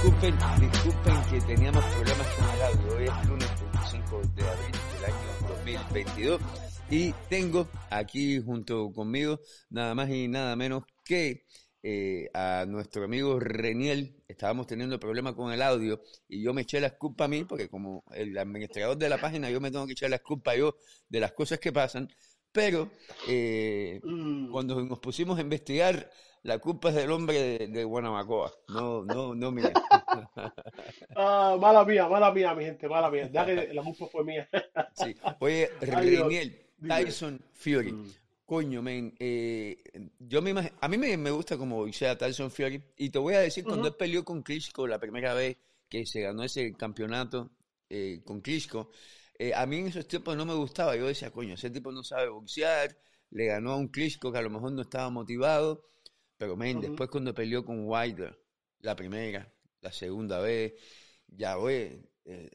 Disculpen, disculpen que teníamos problemas con el audio. Hoy es lunes 25 de abril del año 2022 y tengo aquí junto conmigo nada más y nada menos que eh, a nuestro amigo Reniel. Estábamos teniendo problemas con el audio y yo me eché la culpa a mí porque como el administrador de la página yo me tengo que echar la culpa yo de las cosas que pasan. Pero eh, Mm. cuando nos pusimos a investigar, la culpa es del hombre de, de Guanabacoa, no, no, no mía. Ah, mala mía, mala mía, mi gente, mala mía. Ya que la culpa fue mía. Sí. Oye. Reiniel. Tyson Fury. Mm. Coño, men, eh, yo me imag- a mí me, me gusta como sea Tyson Fury y te voy a decir cuando Ujú. él peleó con Klitschko la primera vez que se ganó ese campeonato eh, con Klitschko, eh, a mí en esos tiempos no me gustaba, yo decía, coño, ese tipo no sabe boxear, le ganó a un Klitschko que a lo mejor no estaba motivado, pero men, después cuando peleó con Wilder, la primera, la segunda vez, ya, oye, eh,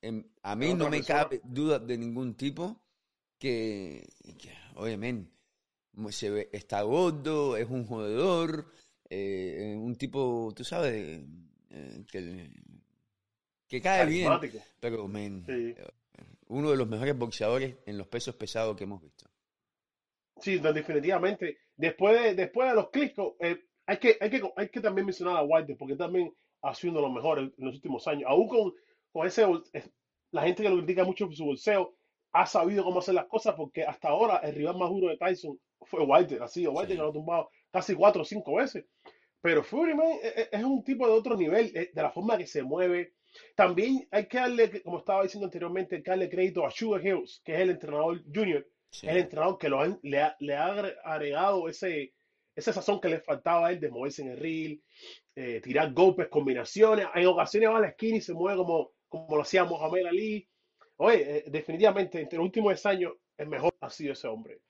em- a mí no me persona. cabe duda de ningún tipo que, que, oye, men, se ve- está gordo, es un jodedor, eh, un tipo, tú sabes, eh, que, que cae bien, pero, men, Sí. uno de los mejores boxeadores en los pesos pesados que hemos visto. Sí, no, definitivamente. Después de, después de los cliscos, eh, hay que, hay que, hay que también mencionar a Wilder, porque también ha sido uno de los mejores en los últimos años. Aún con, con ese, es- la gente que lo critica mucho por su bolseo, ha sabido cómo hacer las cosas, porque hasta ahora el rival más duro de Tyson fue Wilder. Ha sido Wilder Sí. que lo ha tumbado casi cuatro o cinco veces. Pero Fury, man, e- e- es un tipo de otro nivel, eh, de la forma que se mueve. También hay que darle, como estaba diciendo anteriormente, hay que darle crédito a Sugar Hills, que es el entrenador junior, Sí. el entrenador que lo han- le, ha, le ha agre- agregado ese, ese sazón que le faltaba a él de moverse en el reel, eh, tirar golpes, combinaciones. En ocasiones va a la esquina y se mueve como, como lo hacía Mohamed Ali. Oye, eh, definitivamente, entre los últimos 10 años, el mejor ha sido ese hombre.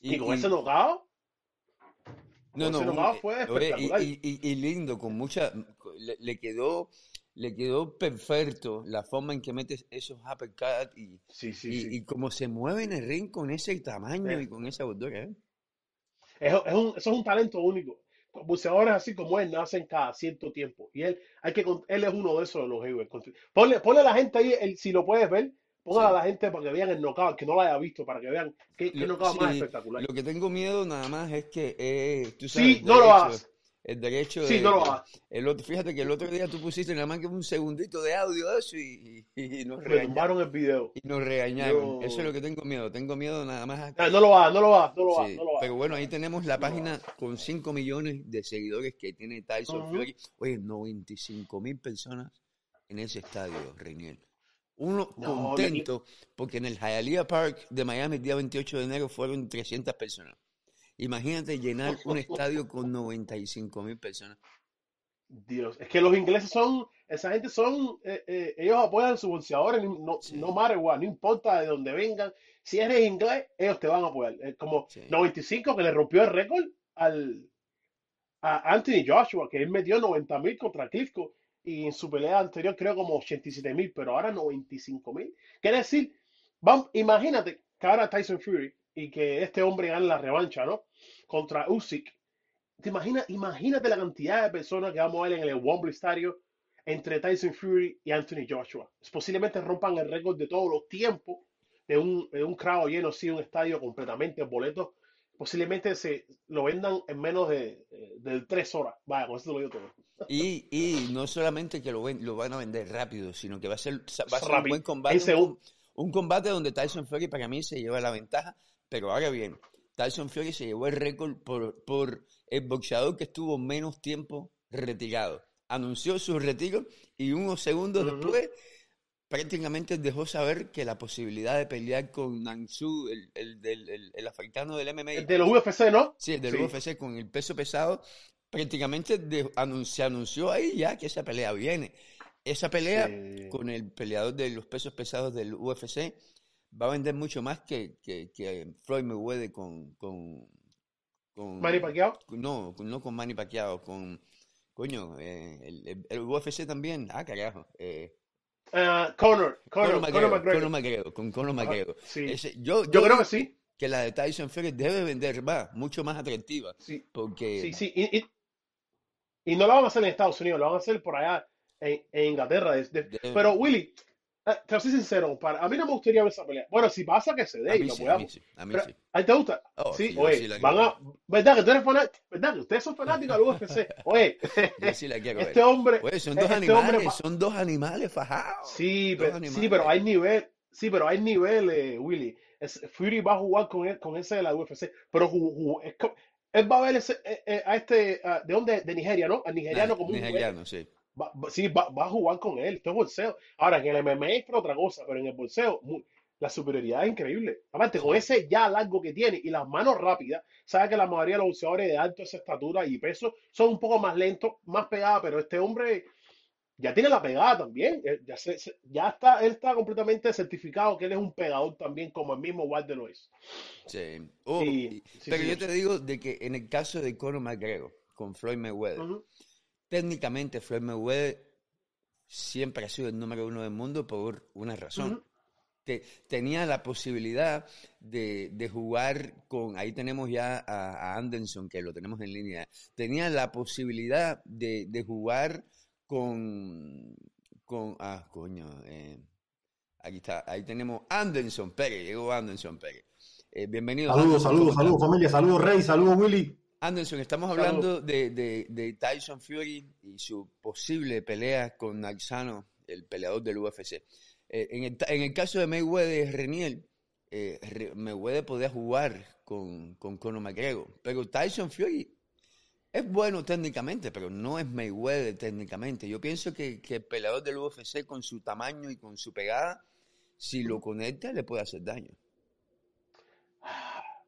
Y, Y- con y- ese knockout, No, no, ese eh, fue espectacular. y, y- y- y lindo, con mucha, le, le quedó, le quedó perfecto la forma en que metes esos uppercuts y, Sí, sí, y, sí. y cómo se mueve en el ring con ese tamaño Eh. y con esa gordura, ¿eh? Es, es un, eso es un talento único. Buceadores así como él nacen cada cierto tiempo. Y él, hay que, él es uno de esos de los. Ponle, ponle a la gente ahí, el- si lo puedes ver, ponle a Sí. la gente para que vean el knockout, que no lo haya visto, para que vean qué, qué Lo, knockout más sí, espectacular. lo que tengo miedo nada más es que, eh, tú Sí, sabes, no lo hagas. El derecho Sí, de, no lo el otro, fíjate que el otro día tú pusiste nada más que un segundito de audio de eso y, y, y nos Me regañaron, el video. y nos regañaron. Yo- Eso es lo que tengo miedo, tengo miedo nada más a No lo hagas, no lo hagas, no lo hagas, Sí, no lo hagas. pero bueno, ahí tenemos la página con 5 millones de seguidores que tiene Tyson Ujú. Fury. Oye, 95 mil personas en ese estadio, Reiniel. Uno No, contento porque en el Hialeah Park de Miami el día 28 de enero fueron 300 personas. Imagínate llenar un estadio con 95 mil personas. Dios, es que los ingleses son, esa gente son, eh, eh, ellos apoyan a sus boxeadores, no, Sí. no matter what, no importa de dónde vengan. Si eres inglés, ellos te van a apoyar. Es como Sí. 95 que le rompió el récord al, a Anthony Joshua, que él metió 90 mil contra Klitschko y en su pelea anterior creo como 87 mil, pero ahora 95 mil. Quiere decir, vamos, imagínate que ahora Tyson Fury y que este hombre gane la revancha, ¿no? Contra Usyk. ¿Te imaginas? Imagínate la cantidad de personas que vamos a ver en el Wembley Stadium entre Tyson Fury y Anthony Joshua. Posiblemente rompan el récord de todos los tiempos de un, de un crowd lleno, así, un estadio completamente, boletos. Posiblemente se lo vendan en menos de, de, de tres horas. Vaya, con eso lo digo todo. Y, y no solamente que lo, ven- lo van a vender rápido, sino que va a ser, va a ser un buen combate. Un, un combate donde Tyson Fury para mí se lleva la ventaja, pero ahora bien, Tyson Fury se llevó el récord por, por el boxeador que estuvo menos tiempo retirado. Anunció su retiro y unos segundos después prácticamente dejó saber que la posibilidad de pelear con Nansu, el, el, del- el- el africano del MMA, De los UFC, ¿no? Sí, el del Sí. UFC con el peso pesado, prácticamente de- anun- se anunció ahí ya que esa pelea viene. Esa pelea Sí. con el peleador de los pesos pesados del UFC va a vender mucho más que, que, que Floyd Mayweather con, con, con- Manny Pacquiao. no, no con Manny Pacquiao, con, coño, eh, el, el- UFC también, ah, carajo, eh, Ah, Conor, Conor Conor, McGregor, McGregor. Conor McGregor, con Conor McGregor. sí. Ese- yo, Yo yo creo que sí. que la de Tyson Fury debe vender más, mucho más atractiva, Sí, porque sí, sí. Y, y- Y no lo van a hacer en Estados Unidos, lo van a hacer por allá en, en Inglaterra. de- de- De- pero Willy, te soy sincero, para, a mí no me gustaría ver esa pelea. Bueno, si pasa que se dé y lo sí, a mí sí, a mí sí. ¿A ti te gusta? Oh, sí, sí, oye, sí van a. ¿Verdad que tú eres fanático? ¿Verdad que ustedes son fanáticos del UFC? Oye, sí la quiero ver. este hombre. Oye, son dos este animales, hombre son dos animales fajados. Sí, pero, sí, animales. pero hay nivel, sí, pero hay nivel, eh, Willy. Es- Fury va a jugar con, él- con ese de la UFC, pero ju- ju- es él va a ver ese, eh, eh, a este, ah, ¿de dónde? De Nigeria, ¿no? Al nigeriano como un juez. Nigeriano, sí. Va- va- sí, va, va a jugar con él, esto es bolseo. Ahora, en el MMA es por otra cosa, pero en el bolseo, mu- la superioridad es increíble. Aparte, con ese ya largo que tiene y las manos rápidas, sabe que la mayoría de los boxeadores de alto esa estatura y peso son un poco más lentos, más pegados, pero este hombre ya tiene la pegada también. eh, Ya, se- se- ya está, él está completamente certificado que él es un pegador también, como el mismo Wilder lo es. sí. Oh, Y- y- sí, pero yo te digo de que en el caso de Conor McGregor con Floyd Mayweather, Ujú. Técnicamente Floyd Mayweather siempre ha sido el número uno del mundo por una razón. Te- tenía la posibilidad de, de jugar con, ahí tenemos ya a, a Anderson, que lo tenemos en línea, tenía la posibilidad de, de jugar con, con, ah, coño, eh, aquí está, ahí tenemos Anderson Pérez, llegó Anderson Pérez. Eh, bienvenido. Saludos, Anderson, saludos, ¿cómo saludos familia, saludos Rey, saludos Willy. Anderson, estamos hablando de, de- de Tyson Fury y su posible pelea con Naxano, el peleador del UFC. Eh, en, el, en el caso de Mayweather y Renier, eh, Re- Mayweather podía jugar con, con Conor McGregor, pero Tyson Fury es bueno técnicamente, pero no es Mayweather técnicamente. Yo pienso que, que el peleador del UFC con su tamaño y con su pegada, si lo conecta, le puede hacer daño.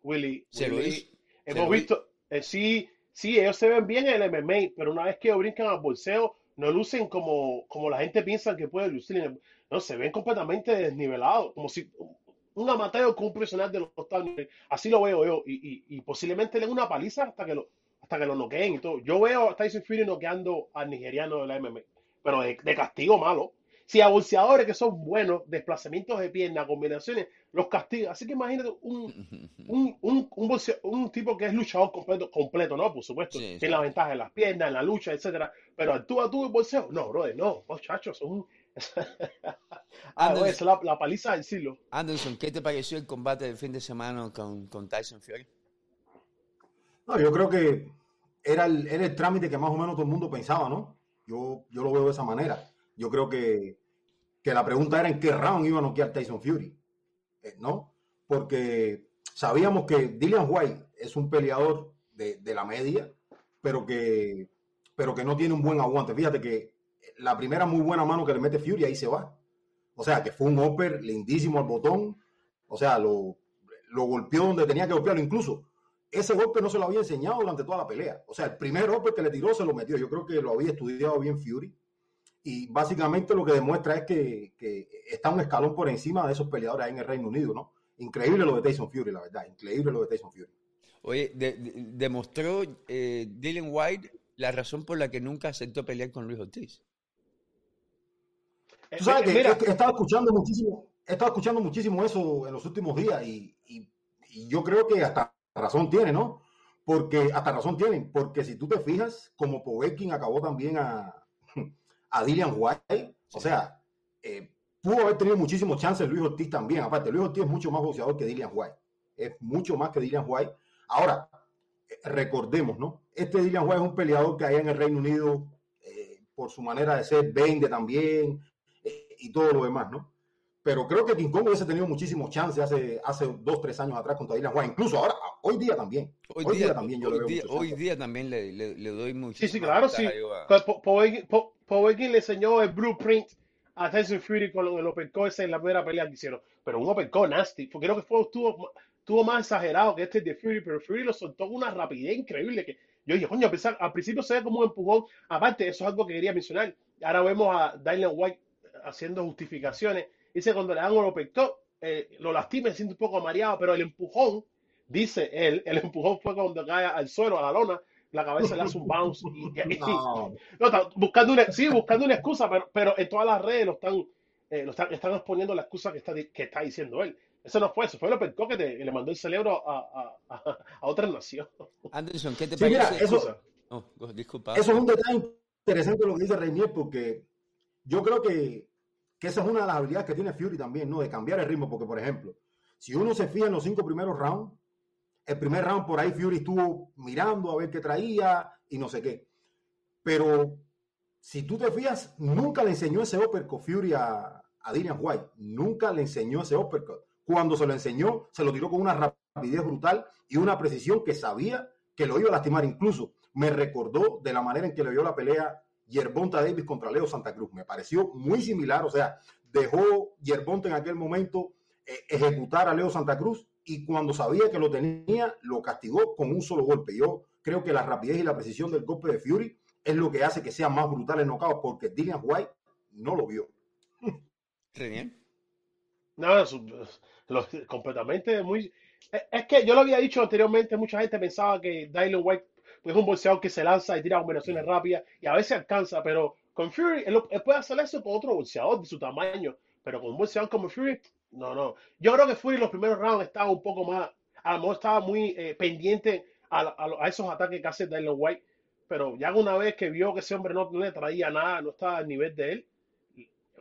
Willy, Se lo Willy, hizo. Se hemos visto, eh, sí, sí, ellos se ven bien en el MMA, pero una vez que brincan al bolseo, no lucen como, como la gente piensa que puede lucir. no, se ven completamente desnivelados, como si un amateur con un profesional de los Estados. Así lo veo yo, y, y, posiblemente le den una paliza hasta que lo, hasta que lo noqueen y todo. Yo veo a Tyson Fury noqueando al nigeriano de la MMA, pero de castigo malo. Si a bolseadores que son buenos, desplazamientos de pierna, combinaciones, los castiga. Así que imagínate un, un, un, un, bolseo- un tipo que es luchador completo, completo, ¿no? Por supuesto, Sí, tiene sí. la ventaja en las piernas, en la lucha, etcétera. Pero al tú a tú el bolseo, no, brother, no, muchachos, son un... ah, Anderson- es la, la paliza del siglo. Anderson, ¿qué te pareció el combate del fin de semana con, con Tyson Fury? No, yo creo que era el, era el trámite que más o menos todo el mundo pensaba, ¿no? Yo, yo lo veo de esa manera. Yo creo que, que la pregunta era en qué round iba a noquear Tyson Fury, eh, ¿no? Porque sabíamos que Dillian White es un peleador de, de la media, pero que, pero que no tiene un buen aguante. Fíjate que la primera muy buena mano que le mete Fury ahí se va. O sea, que fue un upper lindísimo al botón. O sea, lo, lo golpeó donde tenía que golpearlo. Incluso ese golpe no se lo había enseñado durante toda la pelea. O sea, el primer golpe que le tiró se lo metió. Yo creo que lo había estudiado bien Fury. Y básicamente lo que demuestra es que, que está un escalón por encima de esos peleadores ahí en el Reino Unido, ¿no? Increíble lo de Tyson Fury, la verdad. Increíble lo de Tyson Fury. Oye, de- de- demostró eh, Dylan White la razón por la que nunca aceptó pelear con Luis Ortiz. Eh, Tú sabes que mira, he, he estado escuchando muchísimo, he estado escuchando muchísimo eso en los últimos días y, y- y yo creo que hasta razón tiene, ¿no? Porque hasta razón tienen, porque si tú te fijas, como Povetkin acabó también a, a Dillian White, o sea, eh, pudo haber tenido muchísimos chances Luis Ortiz también. Aparte, Luis Ortiz es mucho más boxeador que Dillian White, es mucho más que Dillian White. Ahora, eh, recordemos, ¿no? Este Dillian White es un peleador que allá en el Reino Unido, eh, por su manera de ser, vende también eh, y todo lo demás, ¿no? Pero creo que King Kong hubiese tenido muchísimos chances hace, hace dos, tres años atrás contra Dillian White. Incluso ahora, hoy día también. Hoy, Hoy día, día también yo le hoy veo día, hoy día también le, le- le doy mucho. Sí, sí, claro, sí. Po- Povetkin Po- Povetkin le enseñó el blueprint a Tyson Fury con el uppercut ese en la primera pelea que hicieron. Pero un uppercut nasty. Porque creo que fue, estuvo, estuvo más exagerado que este de Fury, pero Fury lo soltó con una rapidez increíble que yo dije, coño, a pesar- al principio se ve como un empujón. Aparte, eso es algo que quería mencionar. Ahora vemos a Dylan White haciendo justificaciones. Dice cuando le dan un uppercut, eh, lo lastima, se siente un poco mareado, pero el empujón, dice él, el empujón fue cuando cae al suelo, a la lona, la cabeza le hace un bounce y, y- No, no, está buscando una, sí, buscando una excusa, pero, pero en todas las redes lo están, eh, lo están, están exponiendo la excusa que está, que está diciendo él. Eso no fue eso, fue lo que te- le mandó el cerebro a, a, a, a otra nación. Anderson, ¿qué te Sí, mira, parece? eso- Excusa. Oh, disculpa. Eso es un detalle interesante lo que dice Reinier, porque yo creo que, que esa es una de las habilidades que tiene Fury también, ¿no? De cambiar el ritmo, porque por ejemplo, si uno se fija en los cinco primeros rounds, el primer round por ahí Fury estuvo mirando a ver qué traía y no sé qué. Pero si tú te fijas, nunca le enseñó ese uppercut Fury a, a White. Nunca le enseñó ese uppercut. Cuando se lo enseñó, se lo tiró con una rapidez brutal y una precisión que sabía que lo iba a lastimar. Incluso me recordó de la manera en que le vio la pelea Yerbonta Davis contra Leo Santa Cruz. Me pareció muy similar. O sea, dejó Yerbonta en aquel momento eh, ejecutar a Leo Santa Cruz y cuando sabía que lo tenía, lo castigó con un solo golpe. Yo creo que la rapidez y la precisión del golpe de Fury es lo que hace que sea más brutal el knockout, porque Dillian White no lo vio. bien. No, completamente muy... Es que yo lo había dicho anteriormente, mucha gente pensaba que Dylan White pues, es un boxeador que se lanza y tira combinaciones rápidas y a veces alcanza, pero con Fury él, puede hacer eso con otro boxeador de su tamaño, pero con un boxeador como Fury, no, no. Yo creo que Fury en los primeros rounds estaba un poco más, a lo mejor estaba muy eh, pendiente a, a, esos ataques que hace Dylan White pero ya una vez que vio que ese hombre no, le traía nada, no estaba al nivel de él,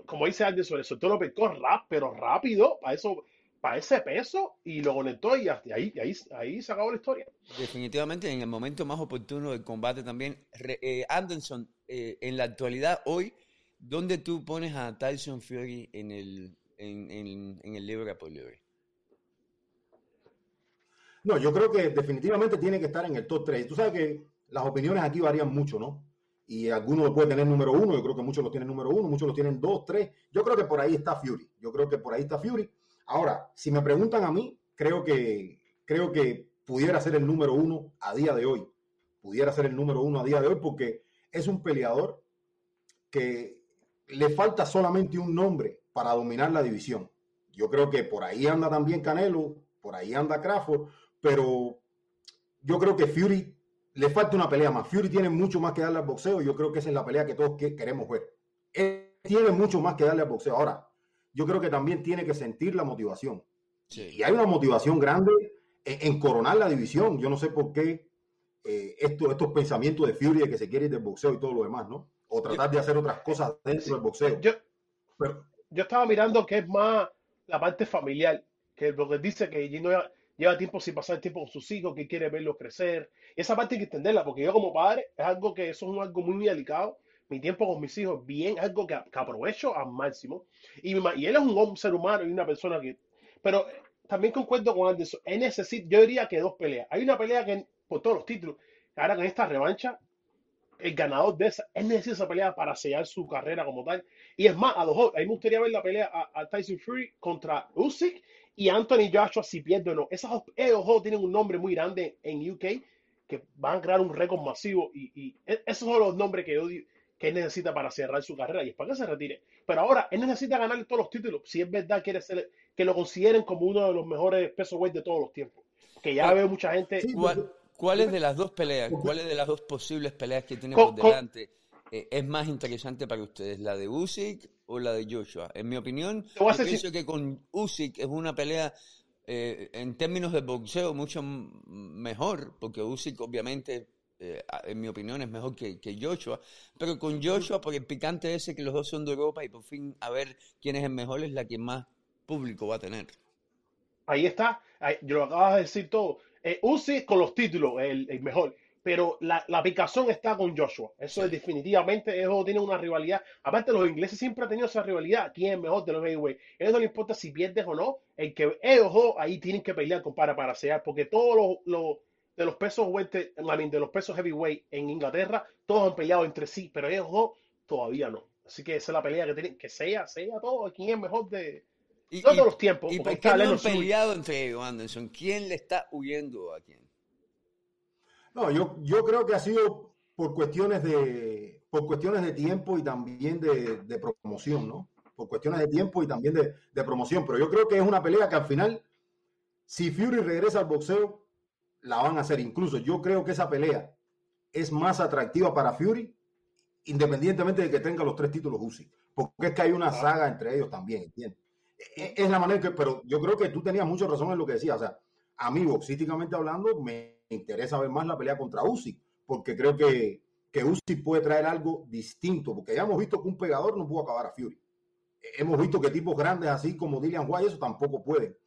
como dice Anderson, le soltó lo pecó rap, pero rápido, para eso, para ese peso, y lo conectó y ahí, ahí, ahí se acabó la historia. Definitivamente, en el momento más oportuno del combate también, eh, Anderson, eh, en la actualidad, hoy, ¿dónde tú pones a Tyson Fury en el, en, en, el libre por libre? No, yo creo que definitivamente tiene que estar en el top 3. Tú sabes que las opiniones aquí varían mucho, ¿no? Y algunos lo tener número uno, yo creo que muchos lo tienen número uno, muchos lo tienen dos, tres. Yo creo que por ahí está Fury. Yo creo que por ahí está Fury. Ahora, si me preguntan a mí, creo que, creo que pudiera ser el número uno a día de hoy. Pudiera ser el número uno a día de hoy porque es un peleador que le falta solamente un nombre para dominar la división. Yo creo que por ahí anda también Canelo, por ahí anda Crawford, pero yo creo que Fury le falta una pelea más. Fury tiene mucho más que darle al boxeo. Yo creo que esa es la pelea que todos queremos ver. Él tiene mucho más que darle al boxeo. Ahora, yo creo que también tiene que sentir la motivación. Y hay una motivación grande en, coronar la división. Yo no sé por qué eh, estos pensamientos de Fury de que se quiere ir del boxeo y todo lo demás, ¿no? O tratar de hacer otras cosas dentro del boxeo. Yo, yo estaba mirando que es más la parte familiar, que lo que dice que no, lleva tiempo sin pasar tiempo con sus hijos, que quiere verlos crecer. Esa parte hay que entenderla, porque yo como padre es algo que eso es algo muy, delicado. Mi tiempo con mis hijos, bien, algo que, aprovecho al máximo. Y, y, él es un, ser humano y una persona que... Pero también concuerdo con Anderson, él necesita, yo diría que dos peleas. Hay una pelea que por todos los títulos, ahora con esta revancha, el ganador de esa, él necesita esa pelea para sellar su carrera como tal. Y es más, a dos, a mí me gustaría ver la pelea a, a Tyson Fury contra Usyk y Anthony Joshua si pierde o no. Esos, ellos tienen un nombre muy grande en UK que van a crear un récord masivo y, e, esos son los nombres que, yo, que él necesita para cerrar su carrera y es para que se retire. Pero ahora él necesita ganar todos los títulos si es verdad quiere ser que lo consideren como uno de los mejores pesos weight de todos los tiempos. Que ya veo mucha gente. ¿Cuál, es de las dos peleas? ¿Cuál es de las dos posibles peleas que tiene por delante? Eh, es más interesante para ustedes, la de Usyk o la de Joshua. En mi opinión, yo pienso que con Usyk es una pelea eh, en términos de boxeo mucho mejor, porque Usyk obviamente, eh, en mi opinión, es mejor que, Joshua, pero con Joshua, por el picante ese que los dos son de Europa y por fin a ver quién es el mejor es la que más público va a tener. Ahí está, yo lo acabas de decir todo. Usyk con los títulos, el mejor pero la, la, picazón está con Joshua. Eso es definitivamente, eso tiene una rivalidad. Aparte, los ingleses siempre han tenido esa rivalidad. ¿Quién es mejor de los heavyweight? A ellos no les importa si pierdes o no. El que ellos ahí tienen que pelear, para para sellar, porque todos los, de los pesos de los pesos heavyweight en Inglaterra, todos han peleado entre sí, pero ellos dos todavía no. Así que esa es la pelea que tienen, que sea, sea todo. ¿Quién es mejor de, todos los tiempos? ¿Y por qué no han peleado entre ellos, Anderson? ¿Quién le está huyendo a quién? No, yo, yo creo que ha sido por cuestiones de, por cuestiones de tiempo y también de, promoción, ¿no? Por cuestiones de tiempo y también de, promoción. Pero yo creo que es una pelea que al final, si Fury regresa al boxeo, la van a hacer. Incluso yo creo que esa pelea es más atractiva para Fury, independientemente de que tenga los tres títulos UCI. Porque es que hay una saga entre ellos también, ¿entiendes? E, e, es la manera que, pero yo creo que tú tenías mucha razón en lo que decías. O sea, a mí, boxísticamente hablando, me interesa ver más la pelea contra Usyk, porque creo que, que puede traer algo distinto, porque ya hemos visto que un pegador no pudo acabar a Fury. Hemos visto que tipos grandes así como Dillian White, eso tampoco pueden.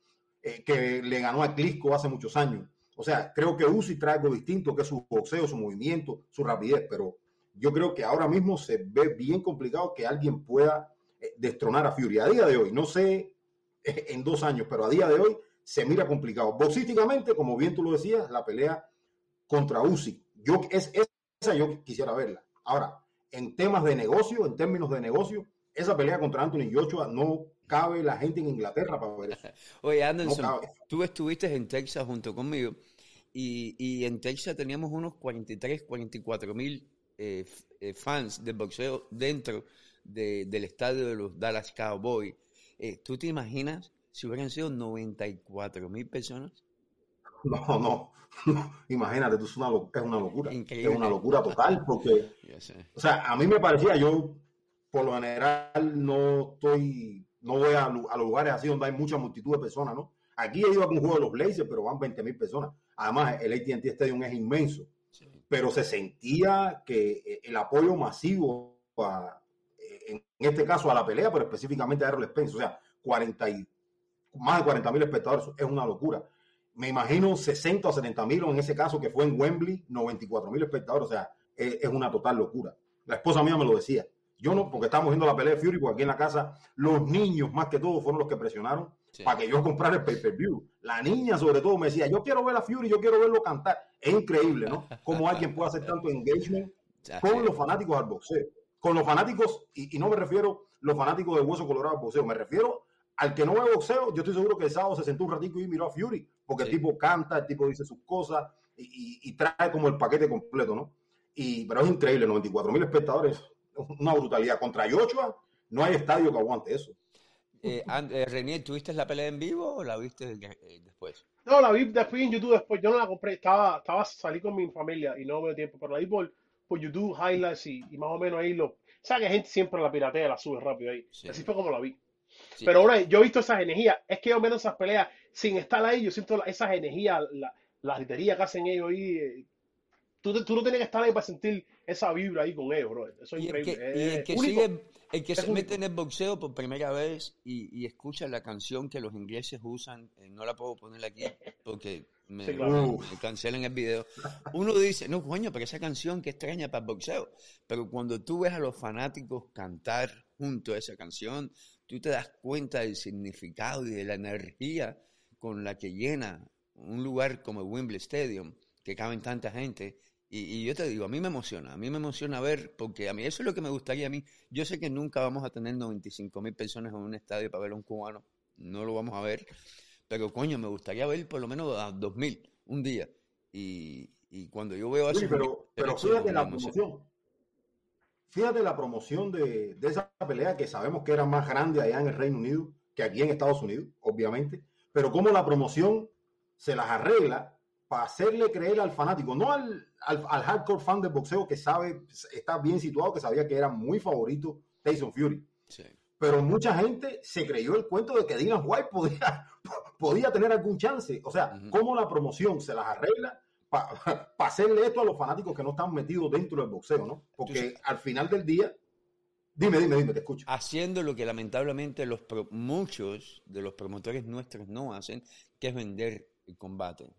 Eh, que le ganó a Klitschko hace muchos años. O sea, creo que Usyk trae algo distinto, que es su boxeo, su movimiento, su rapidez, pero yo creo que ahora mismo se ve bien complicado que alguien pueda eh, destronar a Fury. A día de hoy, no sé eh, en dos años, pero a día de hoy se mira complicado. Boxísticamente, como bien tú lo decías, la pelea contra Usyk, yo, es, esa yo quisiera verla. Ahora, en temas de negocio, en términos de negocio, esa pelea contra Anthony Joshua no cabe la gente en Inglaterra para ver eso. Oye, Anderson, tú estuviste en Texas junto conmigo y, y en Texas teníamos unos 43, 44 mil eh, eh, fans de boxeo dentro de, del estadio de los Dallas Cowboys. Eh, ¿Tú te imaginas si hubieran sido 94 mil personas? No, no, imagínate, es una, es una locura. Es una locura total porque, o sea, a mí me parecía, yo por lo general no estoy, no voy a, los lugares así donde hay mucha multitud de personas, ¿no? Aquí he ido a un juego de los Blazers, pero van 20 mil personas. Además, el AT&T Stadium es inmenso, pero se sentía que eh, el apoyo masivo en este caso a la pelea, pero específicamente a Errol Spence, o sea, 40 y, más de 40 mil espectadores, es una locura. Me imagino 60 o 70 mil, en ese caso que fue en Wembley, 94 mil espectadores, o sea, es, es una total locura. La esposa mía me lo decía. Yo no, porque estábamos viendo la pelea de Fury, porque aquí en la casa los niños más que todo fueron los que presionaron para que yo comprara el pay-per-view. La niña sobre todo me decía, yo quiero ver a Fury, yo quiero verlo cantar. Es increíble, ¿no? Cómo alguien puede hacer tanto engagement con los fanáticos al boxeo. Con los fanáticos, y, no me refiero los fanáticos de Hueso Colorado al boxeo, me refiero al que no ve boxeo, yo estoy seguro que el sábado se sentó un ratito y miró a Fury, porque el tipo canta, el tipo dice sus cosas y, y, trae como el paquete completo, ¿no? Y, pero es increíble, 94 mil espectadores, una brutalidad. Contra Joshua no hay estadio que aguante eso. Eh, eh Renier, ¿tuviste la pelea en vivo o la viste eh, después? No, la vi después en YouTube después. Yo no la compré, estaba, estaba salí con mi familia y no me dio tiempo, pero la vi por, por YouTube, highlights y, y, más o menos ahí lo. Sea, que gente siempre la piratea, la sube rápido ahí. Así fue como la vi. Pero ahora yo he visto esas energías. Es que yo menos esas peleas, sin estar ahí, yo siento esas energías, la, la que hacen ellos ahí. Eh, tú, tú no tienes que estar ahí para sentir esa vibra ahí con ellos, bro. Eso es increíble. y el que, sigue, el que se mete en el boxeo por primera vez y, y, escucha la canción que los ingleses usan, eh, no la puedo poner aquí porque me, cancelan el video. Uno dice, no, coño, pero esa canción que extraña para el boxeo. Pero cuando tú ves a los fanáticos cantar junto a esa canción, tú te das cuenta del significado y de la energía con la que llena un lugar como el Wembley Stadium, que caben tanta gente y, yo te digo, a mí me emociona, a mí me emociona ver, porque a mí eso es lo que me gustaría a mí. Yo sé que nunca vamos a tener 95 mil personas en un estadio para ver a un cubano, no lo vamos a ver, pero coño, me gustaría ver por lo menos a 2.000 un día. Y, y cuando yo veo eso... pero, pero fíjate la promoción. Fíjate la promoción de, de esa pelea que sabemos que era más grande allá en el Reino Unido que aquí en Estados Unidos, obviamente, pero cómo la promoción se las arregla para hacerle creer al fanático, no al, al, hardcore fan del boxeo que sabe, está bien situado, que sabía que era muy favorito Tyson Fury. Pero mucha gente se creyó el cuento de que Dylan White podía, podía tener algún chance. O sea, cómo la promoción se las arregla para hacerle esto a los fanáticos que no están metidos dentro del boxeo, ¿no? Porque al final del día, dime, dime, dime, te escucho. Haciendo lo que lamentablemente los muchos de los promotores nuestros no hacen, que es vender el combate.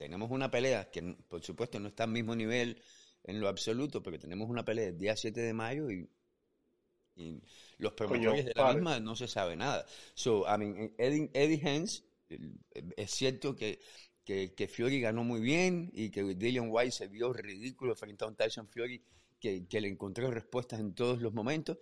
Tenemos una pelea que, por supuesto, no está al mismo nivel en lo absoluto, pero tenemos una pelea el día 7 de mayo y, los promotores de la misma no se sabe nada. So, I mean, Eddie, Eddie es cierto que, que, que, Fury ganó muy bien y que Dillian White se vio ridículo frente a un Tyson Fury que, que le encontró respuestas en todos los momentos,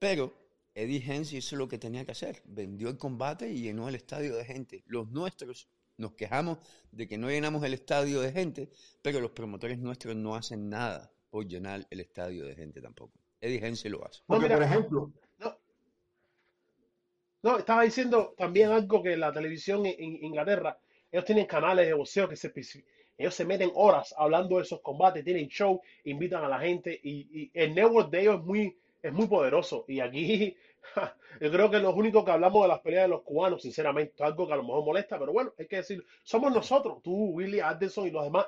pero Eddie Hens hizo lo que tenía que hacer, vendió el combate y llenó el estadio de gente. Los nuestros nos quejamos de que no llenamos el estadio de gente, pero los promotores nuestros no hacen nada por llenar el estadio de gente tampoco. Eddie Hensel lo hace. Porque, por ejemplo... No, estaba diciendo también algo que la televisión en Inglaterra, ellos tienen canales de boxeo que se ellos se meten horas hablando de esos combates, tienen show, invitan a la gente y, y el network de ellos es muy, es muy poderoso. Y aquí Yo creo que los únicos que hablamos de las peleas de los cubanos, sinceramente, es algo que a lo mejor molesta, pero bueno, hay que decir, somos nosotros, tú, Willie, Anderson y los demás,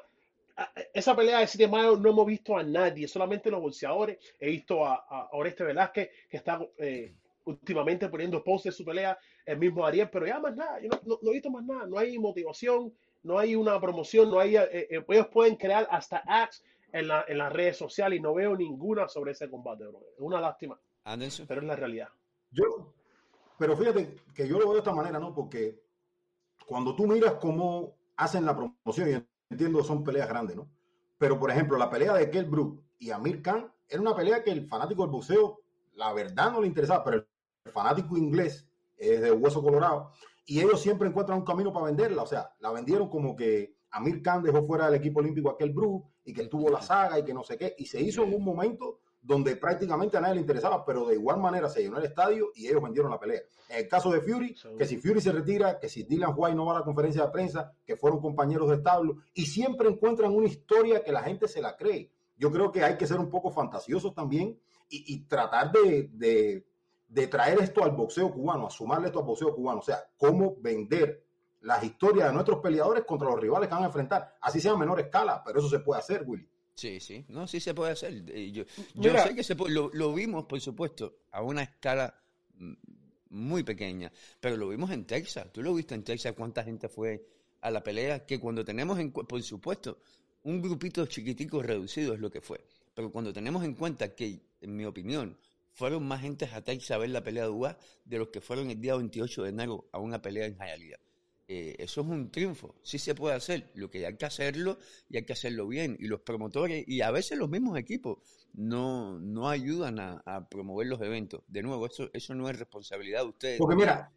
esa pelea de 7 de mayo no hemos visto a nadie, solamente los bolseadores. He visto a, a Oreste Velázquez que está eh, últimamente poniendo posts de su pelea, el mismo Ariel, pero ya más nada, yo no, no- no he visto más nada, no hay motivación, no hay una promoción, no hay, eh, eh, ellos pueden crear hasta ads en, la, en las redes sociales y no veo ninguna sobre ese combate, bro. Es una lástima, Anderson. pero es la realidad. Yo, pero fíjate que yo lo veo de esta manera, ¿no? Porque cuando tú miras cómo hacen la promoción, y entiendo son peleas grandes, ¿no? Pero, por ejemplo, la pelea de Kell Brook y Amir Khan era una pelea que el fanático del boxeo, la verdad no le interesaba, pero el fanático inglés es de hueso colorado y ellos siempre encuentran un camino para venderla. O sea, la vendieron como que Amir Khan dejó fuera del equipo olímpico a Kell Brook y que él tuvo la saga y que no sé qué. Y se hizo en un momento donde prácticamente a nadie le interesaba, pero de igual manera se llenó el estadio y ellos vendieron la pelea. En el caso de Fury, que si Fury se retira, que si Dylan White no va a la conferencia de prensa, que fueron compañeros de establo, y siempre encuentran una historia que la gente se la cree. Yo creo que hay que ser un poco fantasiosos también y, y tratar de, de- de traer esto al boxeo cubano, a sumarle esto al boxeo cubano, o sea, cómo vender las historias de nuestros peleadores contra los rivales que van a enfrentar, así sea a menor escala, pero eso se puede hacer, Willy. Sí, sí, no, sí se puede hacer. Yo, yo Mira. sé que se puede, lo, lo vimos, por supuesto, a una escala mm, muy pequeña, pero lo vimos en Texas. Tú lo viste en Texas, cuánta gente fue a la pelea, que cuando tenemos en por supuesto, un grupito chiquitico reducido es lo que fue, pero cuando tenemos en cuenta que, en mi opinión, fueron más gentes a Texas a ver la pelea de UA de los que fueron el día 28 de enero a una pelea en Hialeah. Eh, eso es un triunfo, sí se puede hacer, lo que hay que hacerlo y hay que hacerlo bien. Y los promotores y a veces los mismos equipos no, no ayudan a, a promover los eventos. De nuevo, eso, eso no es responsabilidad de ustedes, Porque mira,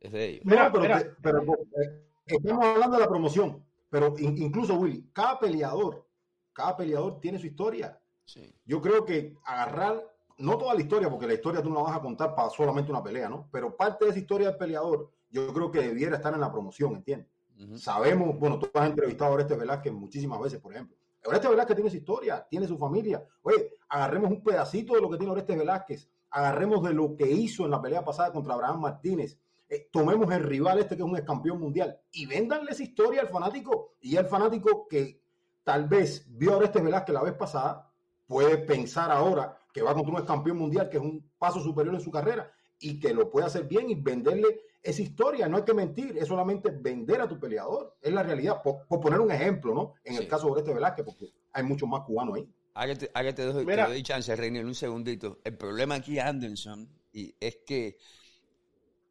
es de ellos. Mira, pero, mira. pero, eh, estamos hablando de la promoción, pero in- incluso Willy, cada peleador, cada peleador tiene su historia. Sí. Yo creo que agarrar, no toda la historia, porque la historia tú no la vas a contar para solamente una pelea, ¿no? Pero parte de esa historia del peleador, yo creo que debiera estar en la promoción, ¿entiendes? Sabemos, bueno, tú has entrevistado a Oreste Velázquez muchísimas veces, por ejemplo. Oreste Velázquez tiene su historia, tiene su familia. Oye, agarremos un pedacito de lo que tiene Oreste Velázquez, agarremos de lo que hizo en la pelea pasada contra Abraham Martínez, eh, tomemos el rival este que es un ex campeón mundial y véndanle esa historia al fanático. Y el fanático que tal vez vio a Oreste Velázquez la vez pasada, puede pensar ahora que va contra un ex campeón mundial, que es un paso superior en su carrera y que lo puede hacer bien y venderle esa historia. No hay que mentir, es solamente vender a tu peleador. Es la realidad. Por, por poner un ejemplo, ¿no? En Sí. el caso de Oreste Velázquez, porque hay muchos más cubanos ahí. Ahora te, ahora te doy, te Mira. doy chance, Reinier, un segundito. El problema aquí, Anderson, y es que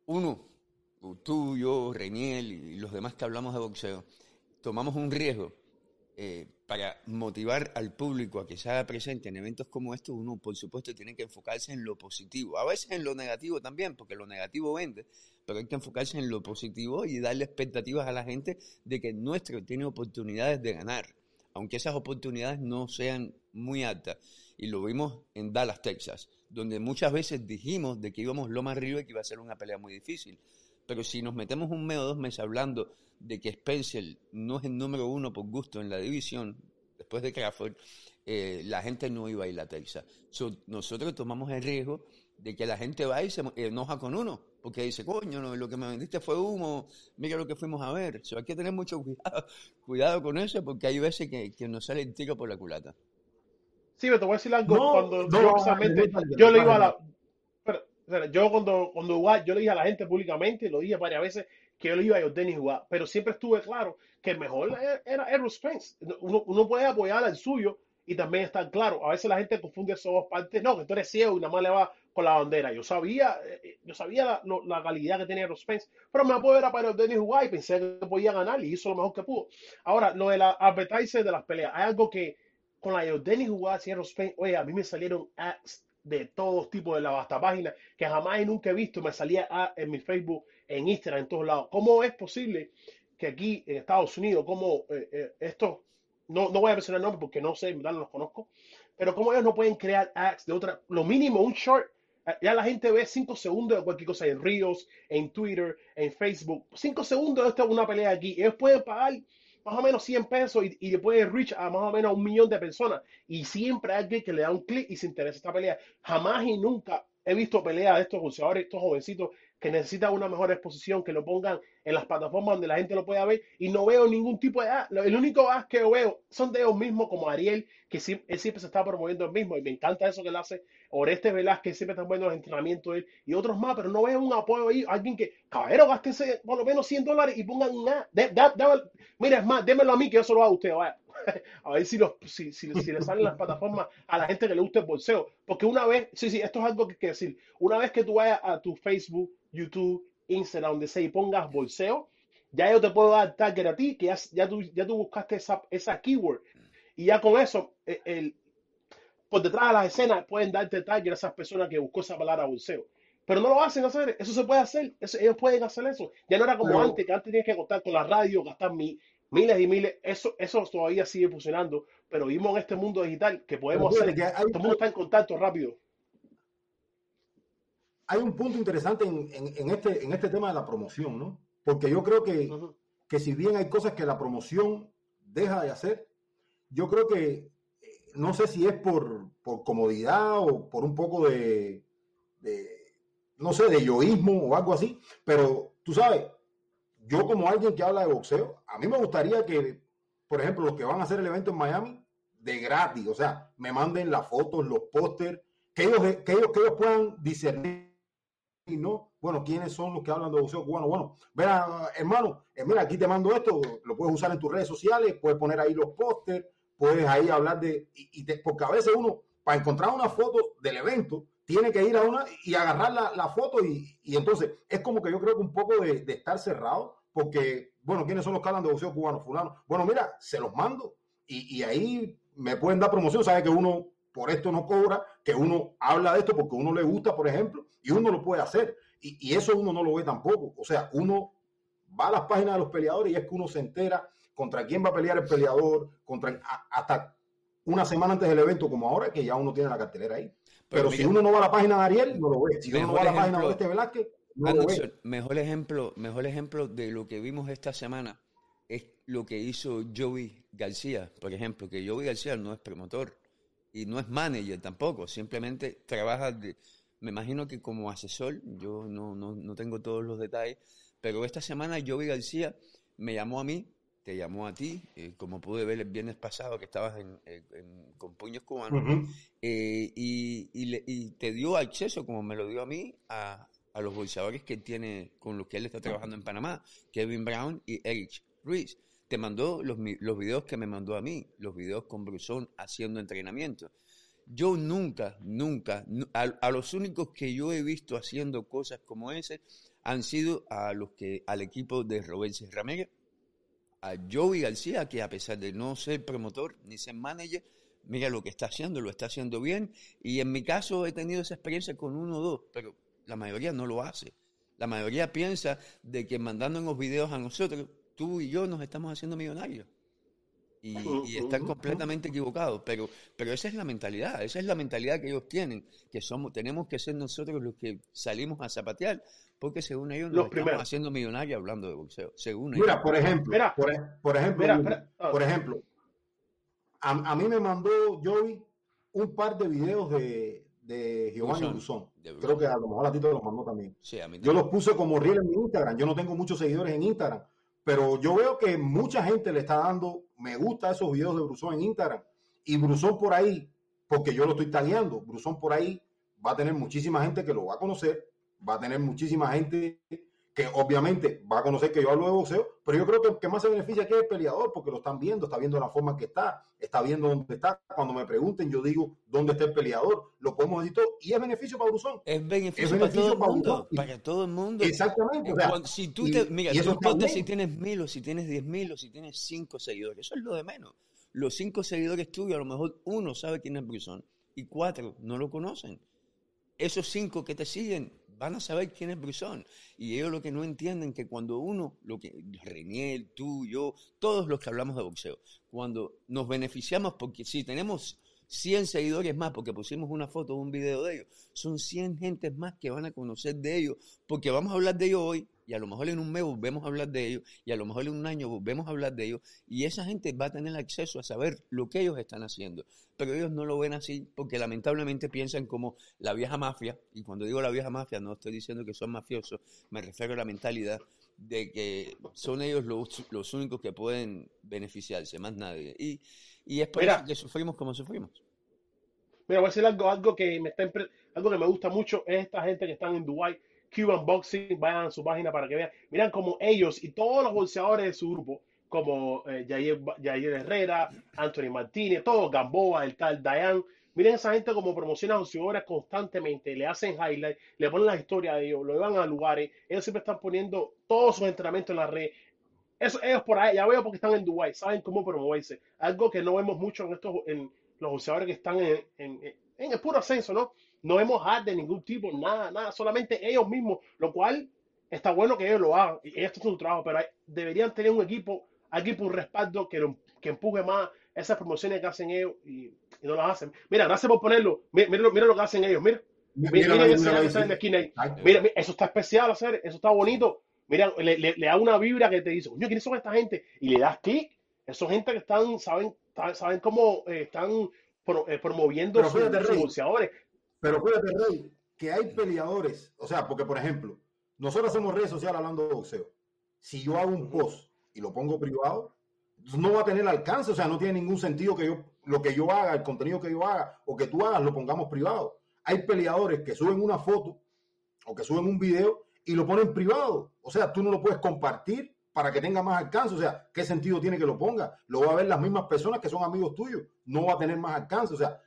uno, tú, yo, Reiniel y los demás que hablamos de boxeo, tomamos un riesgo eh, para motivar al público a que se haga presente en eventos como estos. Uno, por supuesto, tiene que enfocarse en lo positivo, a veces en lo negativo también, porque lo negativo vende, pero hay que enfocarse en lo positivo y darle expectativas a la gente de que nuestro tiene oportunidades de ganar aunque esas oportunidades no sean muy altas. Y lo vimos en Dallas, Texas, donde muchas veces dijimos de que íbamos lo más arriba y que iba a ser una pelea muy difícil. Pero si nos metemos un mes o dos meses hablando de que Spencer no es el número uno por gusto en la división, después de Crawford, eh, la gente no iba a ir a Texas. So, nosotros tomamos el riesgo de que la gente va y se enoja con uno, porque dice, coño, no, lo que me vendiste fue humo, mira lo que fuimos a ver. So, hay que tener mucho cuidado, cuidado con eso, porque hay veces que, que nos sale el tiro por la culata. Sí, pero te voy a decir algo. No, cuando no, yo no, no, no, yo le iba a la. Espera, yo cuando, cuando jugaba, yo le dije a la gente públicamente, lo dije varias veces, que yo le iba a Jordan jugar, pero siempre estuve claro que el mejor era- Errol Spence. Uno, uno puede apoyar al suyo y también estar claro. A veces la gente confunde esas dos partes. No, que tú eres ciego y nada más le va con la bandera. Yo sabía, eh, yo sabía la, lo- la calidad que tenía Errol Spence, pero me apoyo era para Jordan jugar y pensé que podía ganar y hizo lo mejor que pudo. Ahora, lo de la advertiser de las peleas, hay algo que con la Jordan jugada Sierra Spain, oye, a mí me salieron ads de todos tipos de la vasta página que jamás y nunca he visto. Me salía ads en mi Facebook, en Instagram, en todos lados. ¿Cómo es posible que aquí en Estados Unidos, como eh, eh, esto, no, no voy a mencionar nombres porque no sé, no los conozco, pero cómo ellos no pueden crear ads de otra, lo mínimo, un short. eh, Ya la gente ve cinco segundos de cualquier cosa en Reels, en Twitter, en Facebook. Cinco segundos de esto es una pelea aquí. Ellos pueden pagar más o menos 100 pesos y, y le puede reach a más o menos un millón de personas. Y siempre hay alguien que le da un clic y se interesa esta pelea. Jamás y nunca he visto peleas de estos boxeadores, estos jovencitos que necesitan una mejor exposición, que lo pongan en las plataformas donde la gente lo pueda ver y no veo ningún tipo de ad. El único ad que veo son de ellos mismos, como Ariel, que siempre se está promoviendo el mismo y me encanta eso que él hace. Oreste Velázquez siempre está poniendo los entrenamientos de él y otros más, pero no veo un apoyo ahí. Alguien que, caballero, gástese por lo menos 100 dólares y pongan un ad. Mira, es más, démelo a mí que yo se lo hago a usted, vaya. A ver si, los, si, si, le salen las plataformas a la gente que le gusta el bolseo. Porque una vez, sí, sí, esto es algo que hay decir. Una vez que tú vayas a tu Facebook, YouTube, Instagram, donde sea y pongas bolseo, ya yo te puedo dar target a ti, que ya, ya, tú, ya tú buscaste esa, esa keyword. Y ya con eso, eh, el, por detrás de las escenas pueden darte target a esas personas que buscó esa palabra bolseo. Pero no lo hacen hacer, eso se puede hacer, eso- ellos pueden hacer eso. Ya no era como Pero- antes, que antes tenías que contar con la radio, gastar mi- miles y miles, eso, eso todavía sigue funcionando, pero vivimos en este mundo digital que podemos hacer, que hay, todo el mundo está en contacto rápido. Hay un punto interesante en, en- en este, en este tema de la promoción, ¿no? Porque yo creo que, que si bien hay cosas que la promoción deja de hacer, yo creo que eh, no sé si es por, por comodidad o por un poco de, de, no sé, de yoísmo o algo así, pero tú sabes, yo como alguien que habla de boxeo, a mí me gustaría que, por ejemplo, los que van a hacer el evento en Miami, de gratis, o sea, me manden las fotos, los pósters, que ellos, que ellos, que ellos puedan discernir no, bueno, ¿quiénes son los que hablan de boxeo cubano? Bueno, verá, hermano, eh, mira, aquí te mando esto, lo puedes usar en tus redes sociales, puedes poner ahí los pósters, puedes ahí hablar de, y, te- porque a veces uno, para encontrar una foto del evento, tiene que ir a una y agarrar la, foto y, entonces es como que yo creo que un poco de, de estar cerrado, porque, bueno, ¿quiénes son los que hablan de boxeo cubano? Fulano. Bueno, mira, se los mando y, y ahí me pueden dar promoción, sabe que uno por esto no cobra, que uno habla de esto porque uno le gusta, por ejemplo, y uno lo puede hacer. Y, y eso uno no lo ve tampoco. O sea, uno va a las páginas de los peleadores y es que uno se entera contra quién va a pelear el peleador, contra hasta una semana antes del evento, como ahora, que ya uno tiene la cartelera ahí. Pero, si mira, uno no va a la página de Ariel, no lo ve. Si uno no va a la página de Oeste Velázquez, no lo ve. Mejor ejemplo, mejor ejemplo de lo que vimos esta semana es lo que hizo Joey García, por ejemplo, que Joey García no es promotor y no es manager tampoco, simplemente trabaja, de- me imagino que como asesor, yo no, no, no tengo todos los detalles, pero esta semana Joey García me llamó a mí, te llamó a ti, eh, como pude ver el viernes pasado que estabas en, en- en- con puños cubanos, eh, y, y le- y te dio acceso, como me lo dio a mí, a, a los bolsadores que tiene, con los que él está trabajando en Panamá, Kevin Brown y Eric Ruiz. Te mandó los, los videos que me mandó a mí, los videos con Brusón haciendo entrenamiento. Yo nunca, nunca, nu- a, los únicos que yo he visto haciendo cosas como ese han sido a los que, al equipo de Roberto Ramírez, a Joey García, que a pesar de no ser promotor ni ser manager, mira lo que está haciendo, lo está haciendo bien. Y en mi caso he tenido esa experiencia con uno o dos, pero la mayoría no lo hace. La mayoría piensa de que mandándonos videos a nosotros, tú y yo nos estamos haciendo millonarios. Y, y están completamente equivocados, pero, pero esa es la mentalidad, esa es la mentalidad que ellos tienen, que somos, tenemos que ser nosotros los que salimos a zapatear, porque según ellos nos Los estamos primeros. haciendo millonarios hablando de boxeo, según ellos. Mira, por ejemplo, Mira. por, e- por ejemplo, Mira, ah. por ejemplo, a, a mí me mandó Joey un par de videos de, de Giovanni Brusón. Creo que a lo mejor a ti te los mandó también. Sí, a mí Yo los puse como reel en mi Instagram. Yo no tengo muchos seguidores en Instagram, pero yo veo que mucha gente le está dando me gusta a esos videos de Brusón en Instagram. Y Brusón por ahí, porque yo lo estoy tagueando, Brusón por ahí va a tener muchísima gente que lo va a conocer, va a tener muchísima gente que obviamente va a conocer que yo hablo de boxeo, pero yo creo que el que más se beneficia aquí es el peleador, porque lo están viendo, está viendo la forma que está, está viendo dónde está. Cuando me pregunten, yo digo dónde está el peleador, lo podemos decir todo, y es beneficio para Brusón. Es beneficio, Es para todo beneficio el para mundo, para todo el mundo. Exactamente. o sea, Cuando- si tú y- te, mira, está importa si tienes mil o si tienes diez mil o si tienes cinco seguidores, eso es lo de menos. Los cinco seguidores tuyos, a lo mejor uno sabe quién es Brusón y cuatro no lo conocen. Esos cinco que te siguen van a saber quién es Brusón. Y ellos lo que no entienden que cuando uno, lo que Reniel, tú, yo, todos los que hablamos de boxeo, cuando nos beneficiamos, porque si tenemos 100 seguidores más, porque pusimos una foto o un video de ellos, son 100 gentes más que van a conocer de ellos, porque vamos a hablar de ellos hoy y a lo mejor en un mes volvemos a hablar de ellos y a lo mejor en un año volvemos a hablar de ellos y esa gente va a tener acceso a saber lo que ellos están haciendo. Pero ellos no lo ven así porque lamentablemente piensan como la vieja mafia, y cuando digo la vieja mafia no estoy diciendo que son mafiosos, me refiero a la mentalidad de que son ellos los, los únicos que pueden beneficiarse, más nadie. Y, y es por Mira, eso que sufrimos como sufrimos. Mira, voy a decir algo, algo que me está algo que me gusta mucho es esta gente que están en Dubai, Cuban Boxing, vayan a su página para que vean. Miran como ellos y todos los boxeadores de su grupo, como eh, Yair, Yair Herrera, Anthony Martínez, todos Gamboa, el tal Dayan. Miren esa gente como promocionan a sus obras constantemente, le hacen highlight, le ponen la historia de ellos, lo llevan a lugares, ellos siempre están poniendo todos sus entrenamientos en la red. Eso, ellos por ahí, ya veo porque están en Dubai, saben cómo promoverse. Algo que no vemos mucho en estos, en los boxeadores que están en, en, en el puro ascenso, ¿no? No vemos hard de ningún tipo, nada, nada, solamente ellos mismos, lo cual está bueno que ellos lo hagan, y esto es su trabajo, pero hay- deberían tener un equipo, alguien por un respaldo que, lo- que empuje más esas promociones que hacen ellos y, y no las hacen. Mira, gracias por ponerlo, mira, mira, lo- mira lo que hacen ellos, mira, mira, Mira, eso está especial hacer, eso está bonito. Mira, le, le- le da una vibra que te dice, coño, ¿quiénes son esta gente? Y le das clic. Esos gente que están, saben, saben cómo eh, están pro- eh, promoviendo Pero sus boxeadores. Pero fíjate, Rey, que hay peleadores, o sea, porque por ejemplo, nosotros hacemos redes sociales hablando de boxeo. Si yo hago un post y lo pongo privado, no va a tener alcance, o sea, no tiene ningún sentido que yo, lo que yo haga, el contenido que yo haga o que tú hagas, lo pongamos privado. Hay peleadores que suben una foto o que suben un video y lo ponen privado. O sea, tú no lo puedes compartir para que tenga más alcance. O sea, ¿qué sentido tiene que lo ponga? Lo va a ver las mismas personas que son amigos tuyos. No va a tener más alcance. O sea,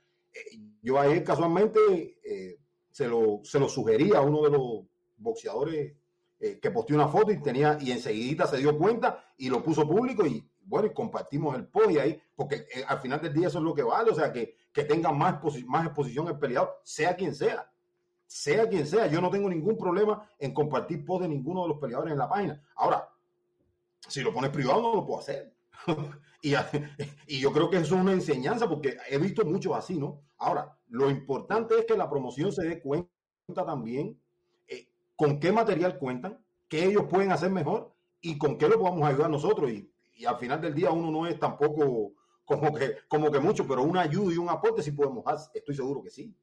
yo ayer casualmente eh, se, lo, se lo sugería a uno de los boxeadores eh, que posteó una foto y tenía y enseguida se dio cuenta y lo puso público y bueno, y compartimos el post y ahí, porque eh, al final del día eso es lo que vale, o sea, que, que tenga más, más exposición el peleador, sea quien sea, sea quien sea, yo no tengo ningún problema en compartir post de ninguno de los peleadores en la página. Ahora, si lo pones privado no lo puedo hacer. y, y yo creo que eso es una enseñanza porque he visto muchos así, ¿no? Ahora, lo importante es que la promoción se dé cuenta también eh, con qué material cuentan, qué ellos pueden hacer mejor y con qué lo podemos ayudar nosotros. Y, al final del día uno no es tampoco como que, como que mucho, pero una ayuda y un aporte sí podemos hacer. Estoy seguro que sí.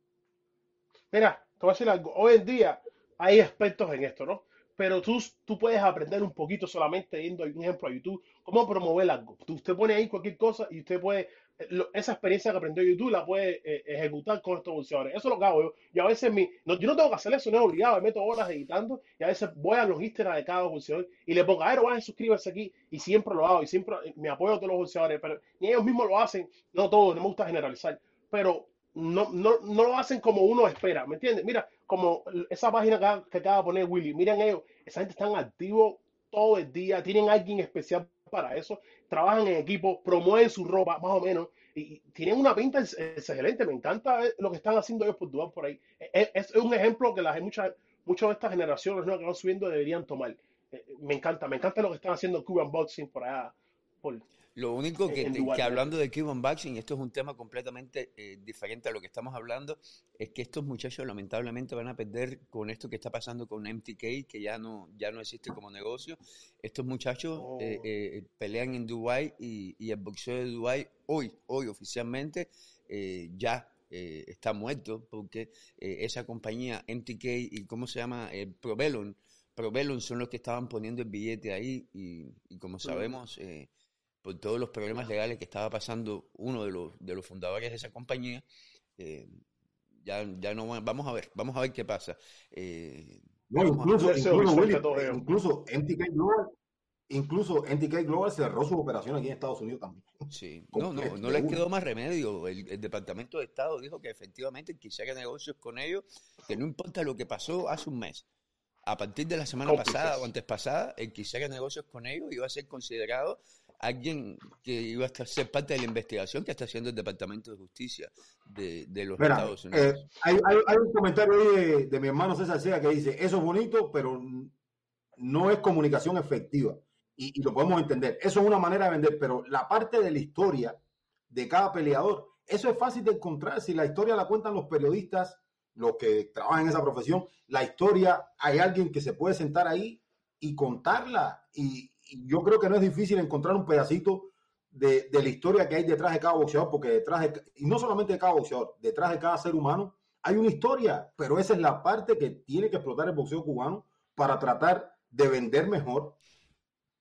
Mira, te voy a decir algo. Hoy en día hay expertos en esto, ¿no? Pero tú, tú puedes aprender un poquito solamente yendo, un ejemplo, a YouTube, cómo promover algo. Tú, usted pone ahí cualquier cosa y usted puede, lo- esa experiencia que aprendió YouTube la puede eh, ejecutar con estos boxeadores. Eso es lo que hago yo. Yo a veces, mi, no, yo no tengo que hacer eso, no es obligado, me meto horas editando y a veces voy a los Instagram de cada boxeador y le pongo, a ver, vayan, suscríbanse aquí y siempre lo hago y siempre me apoyo a todos los boxeadores, pero ni ellos mismos lo hacen, no todos, no me gusta generalizar, pero no, no, no lo hacen como uno espera, ¿me entiendes? Mira, como esa página que, que acaba de poner Willy, miren ellos, esa gente están activos todo el día, tienen alguien especial para eso, trabajan en equipo, promueven su ropa, más o menos, y, tienen una pinta ex- excelente, me encanta eh, lo que están haciendo ellos por Dubán por ahí. Es, es un ejemplo que las muchas, muchas de estas generaciones nuevas que van subiendo deberían tomar. Eh, Me encanta, me encanta lo que están haciendo Cuban Boxing por allá, por, Lo único que, en te- Dubái. que hablando de Cuban Boxing, esto es un tema completamente eh, diferente a lo que estamos hablando, es que estos muchachos lamentablemente van a perder con esto que está pasando con MTK, que ya no, ya no existe como negocio. Estos muchachos Oh. eh, eh, pelean en Dubái y, y el boxeo de Dubái hoy, hoy oficialmente eh, ya eh, está muerto porque eh, esa compañía MTK y cómo se llama eh, Probellon, Probellon son los que estaban poniendo el billete ahí y, y como sabemos eh, por todos los problemas legales que estaba pasando uno de los, de los fundadores de esa compañía, eh, ya, ya no va- vamos a ver, vamos a ver qué pasa. Eh, No, a- incluso, incluso, Willy, incluso NTK Global, incluso NTK Global cerró su operación aquí en Estados Unidos también. Sí, no, no, no les quedó más remedio. El, el Departamento de Estado dijo que efectivamente quisiera negocios con ellos, que no importa lo que pasó hace un mes. A partir de la semana Cómplices. pasada o antes pasada, el que hiciera negocios con ellos iba a ser considerado alguien que iba a estar- ser parte de la investigación que está haciendo el Departamento de Justicia de, de los Mira, Estados Unidos. eh, hay, hay- hay un comentario ahí de, de mi hermano César Sea que dice, eso es bonito, pero no es comunicación efectiva. Y, y lo podemos entender. Eso es una manera de vender, pero la parte de la historia de cada peleador, eso es fácil de encontrar. Si la historia la cuentan los periodistas, los que trabajan en esa profesión, la historia, hay alguien que se puede sentar ahí y contarla. Y, y yo creo que no es difícil encontrar un pedacito de, de, la historia que hay detrás de cada boxeador, porque detrás de, y no solamente de cada boxeador, detrás de cada ser humano hay una historia, pero esa es la parte que tiene que explotar el boxeo cubano para tratar de vender mejor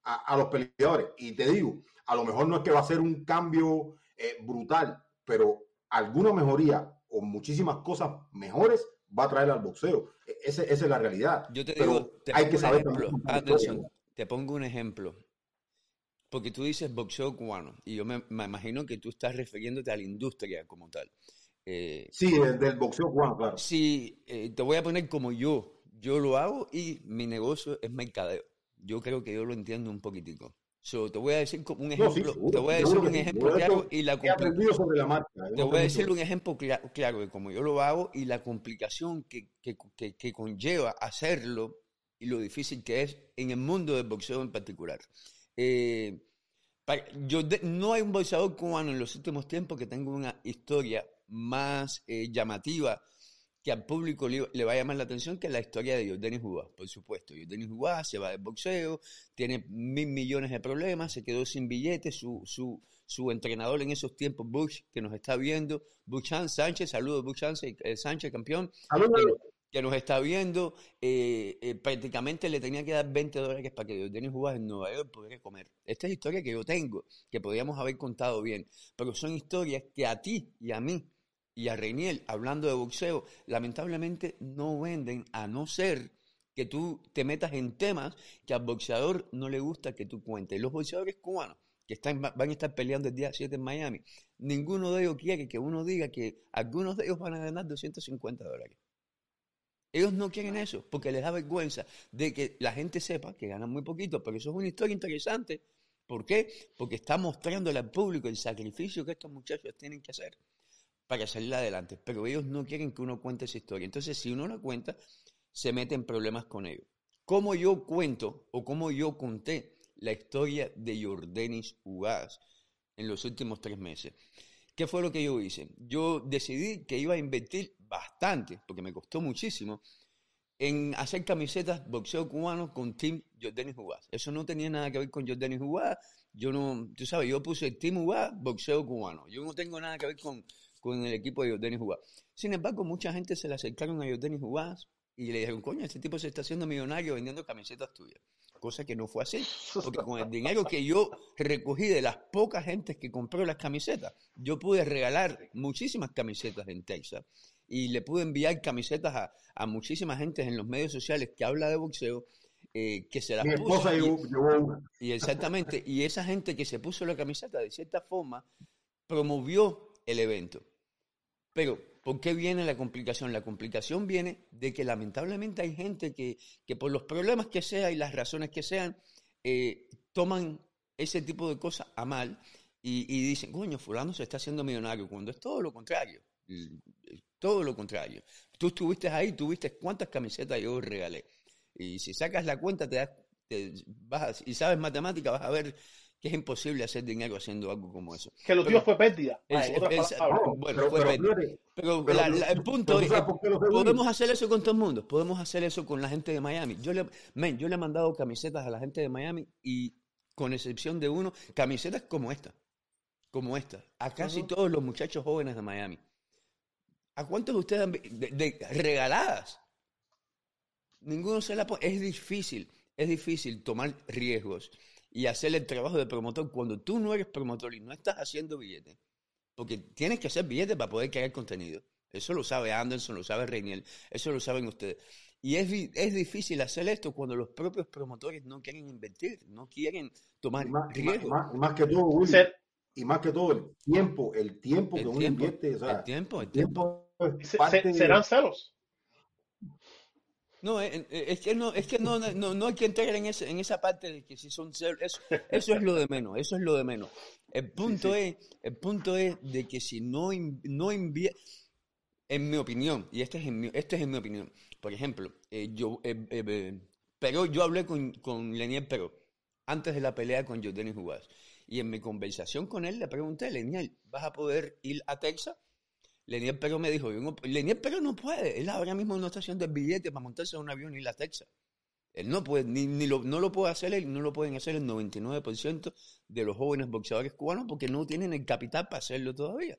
a, a los peleadores. Y te digo, a lo mejor no es que va a ser un cambio eh, brutal, pero alguna mejoría o muchísimas cosas mejores va a traer al boxeo. E, ese, esa es la realidad. Yo te digo, te hay que saber ejemplo, Anderson, te pongo un ejemplo. Porque tú dices boxeo cubano, y yo me, me, imagino que tú estás refiriéndote a la industria como tal. Eh, sí, del, del, boxeo cubano, claro. Sí, eh, te voy a poner como yo. Yo lo hago y mi negocio es mercadeo. Yo creo que yo lo entiendo un poquitico. So, te voy a decir como un ejemplo, no, sí, seguro, te voy a decir un ejemplo claro y la sobre la marca. Te voy a decir un ejemplo claro, claro de cómo yo lo hago y la complicación que, que, que, que, conlleva hacerlo y lo difícil que es en el mundo del boxeo en particular. Eh, yo no hay un boxeador cubano en los últimos tiempos que tenga una historia más eh, llamativa que al público le, le, va a llamar la atención que la historia de Jordanis Jugás, por supuesto. Jordanis Jugás se va del boxeo, tiene mil millones de problemas, se quedó sin billetes, su, su, su entrenador en esos tiempos, Bush, que nos está viendo, Buchan Sánchez, saludos Buchan eh, Sánchez, campeón, que, que, nos está viendo, eh, eh, prácticamente le tenía que dar 20 dólares para que Jordanis Jugás en Nueva York pudiera comer. Esta es historia que yo tengo, que podríamos haber contado bien, pero son historias que a ti y a mí y a Reiniel, hablando de boxeo, lamentablemente no venden a no ser que tú te metas en temas que al boxeador no le gusta que tú cuentes. Los boxeadores cubanos que están, van a estar peleando el día 7 en Miami, ninguno de ellos quiere que uno diga que algunos de ellos van a ganar 250 dólares. Ellos no quieren eso porque les da vergüenza de que la gente sepa que ganan muy poquito, pero eso es una historia interesante. ¿Por qué? Porque está mostrándole al público el sacrificio que estos muchachos tienen que hacer para salir adelante. Pero ellos no quieren que uno cuente esa historia. Entonces, si uno la cuenta, se mete en problemas con ellos. ¿Cómo yo cuento o cómo yo conté la historia de Jordanis Ugaz en los últimos tres meses? ¿Qué fue lo que yo hice? Yo decidí que iba a invertir bastante, porque me costó muchísimo, en hacer camisetas boxeo cubano con Team Jordanis Ugaz. Eso no tenía nada que ver con Jordanis Ugaz. Yo no, tú sabes, yo puse Team Ugaz, boxeo cubano. Yo no tengo nada que ver con con el equipo de Jordanis Jugás. Sin embargo, mucha gente se le acercaron a Jordanis Jugás y le dijeron, coño, este tipo se está haciendo millonario vendiendo camisetas tuyas. Cosa que no fue así. Porque con el dinero que yo recogí de las pocas gentes que compró las camisetas, yo pude regalar muchísimas camisetas en Texas. Y le pude enviar camisetas a, a muchísima gente en los medios sociales que habla de boxeo eh, que se las Mi puso. Y, una. y exactamente, y esa gente que se puso la camiseta de cierta forma promovió el evento. Pero, ¿por qué viene la complicación? La complicación viene de que lamentablemente hay gente que, que por los problemas que sea y las razones que sean, eh, toman ese tipo de cosas a mal y, dicen, coño, fulano se está haciendo millonario, cuando es todo lo contrario. Todo lo contrario. Tú estuviste ahí, tuviste cuántas camisetas yo regalé. Y si sacas la cuenta, te das, vas, y sabes matemática, vas a ver que es imposible hacer dinero haciendo algo como eso. Que lo tuyo fue pérdida. Es, es, es, bueno, pero, fue pero, pérdida. Pero, pero la, la, el punto es, podemos hacer eso con todo el mundo, podemos hacer eso con la gente de Miami. Yo le, man, yo le he mandado camisetas a la gente de Miami y con excepción de uno, camisetas como esta, como esta, a casi uh -huh. todos los muchachos jóvenes de Miami. ¿A cuántos de ustedes han de, de, regaladas? Ninguno se la pone. Es difícil, es difícil tomar riesgos y hacer el trabajo de promotor cuando tú no eres promotor y no estás haciendo billetes. Porque tienes que hacer billetes para poder crear contenido. Eso lo sabe Anderson, lo sabe Reiniel, eso lo saben ustedes. Y es, es difícil hacer esto cuando los propios promotores no quieren invertir, no quieren tomar más, más, que todo, Willy, y más que todo el tiempo, el tiempo el que tiempo, uno invierte. O sea, el tiempo, el tiempo. tiempo se, serán celos. No, es que no, es que no, no, no hay que entrar en, ese, en esa parte de que si son celos, eso, eso es lo de menos, eso es lo de menos. El punto sí, sí. es, el punto es de que si no, no invierte, en mi opinión, y este es en mi, este es en mi opinión, por ejemplo, eh, yo, eh, eh, pero yo hablé con, con Leniel Pero antes de la pelea con Jordanis Jugás, y en mi conversación con él le pregunté, Leniel, ¿vas a poder ir a Texas? Leniel Pero me dijo, no, Leniel Pero no puede, él ahora mismo no está haciendo el billete para montarse en un avión y ir a Texas. Él no puede, ni, ni lo, no lo puede hacer él, no lo pueden hacer el 99% de los jóvenes boxeadores cubanos porque no tienen el capital para hacerlo todavía.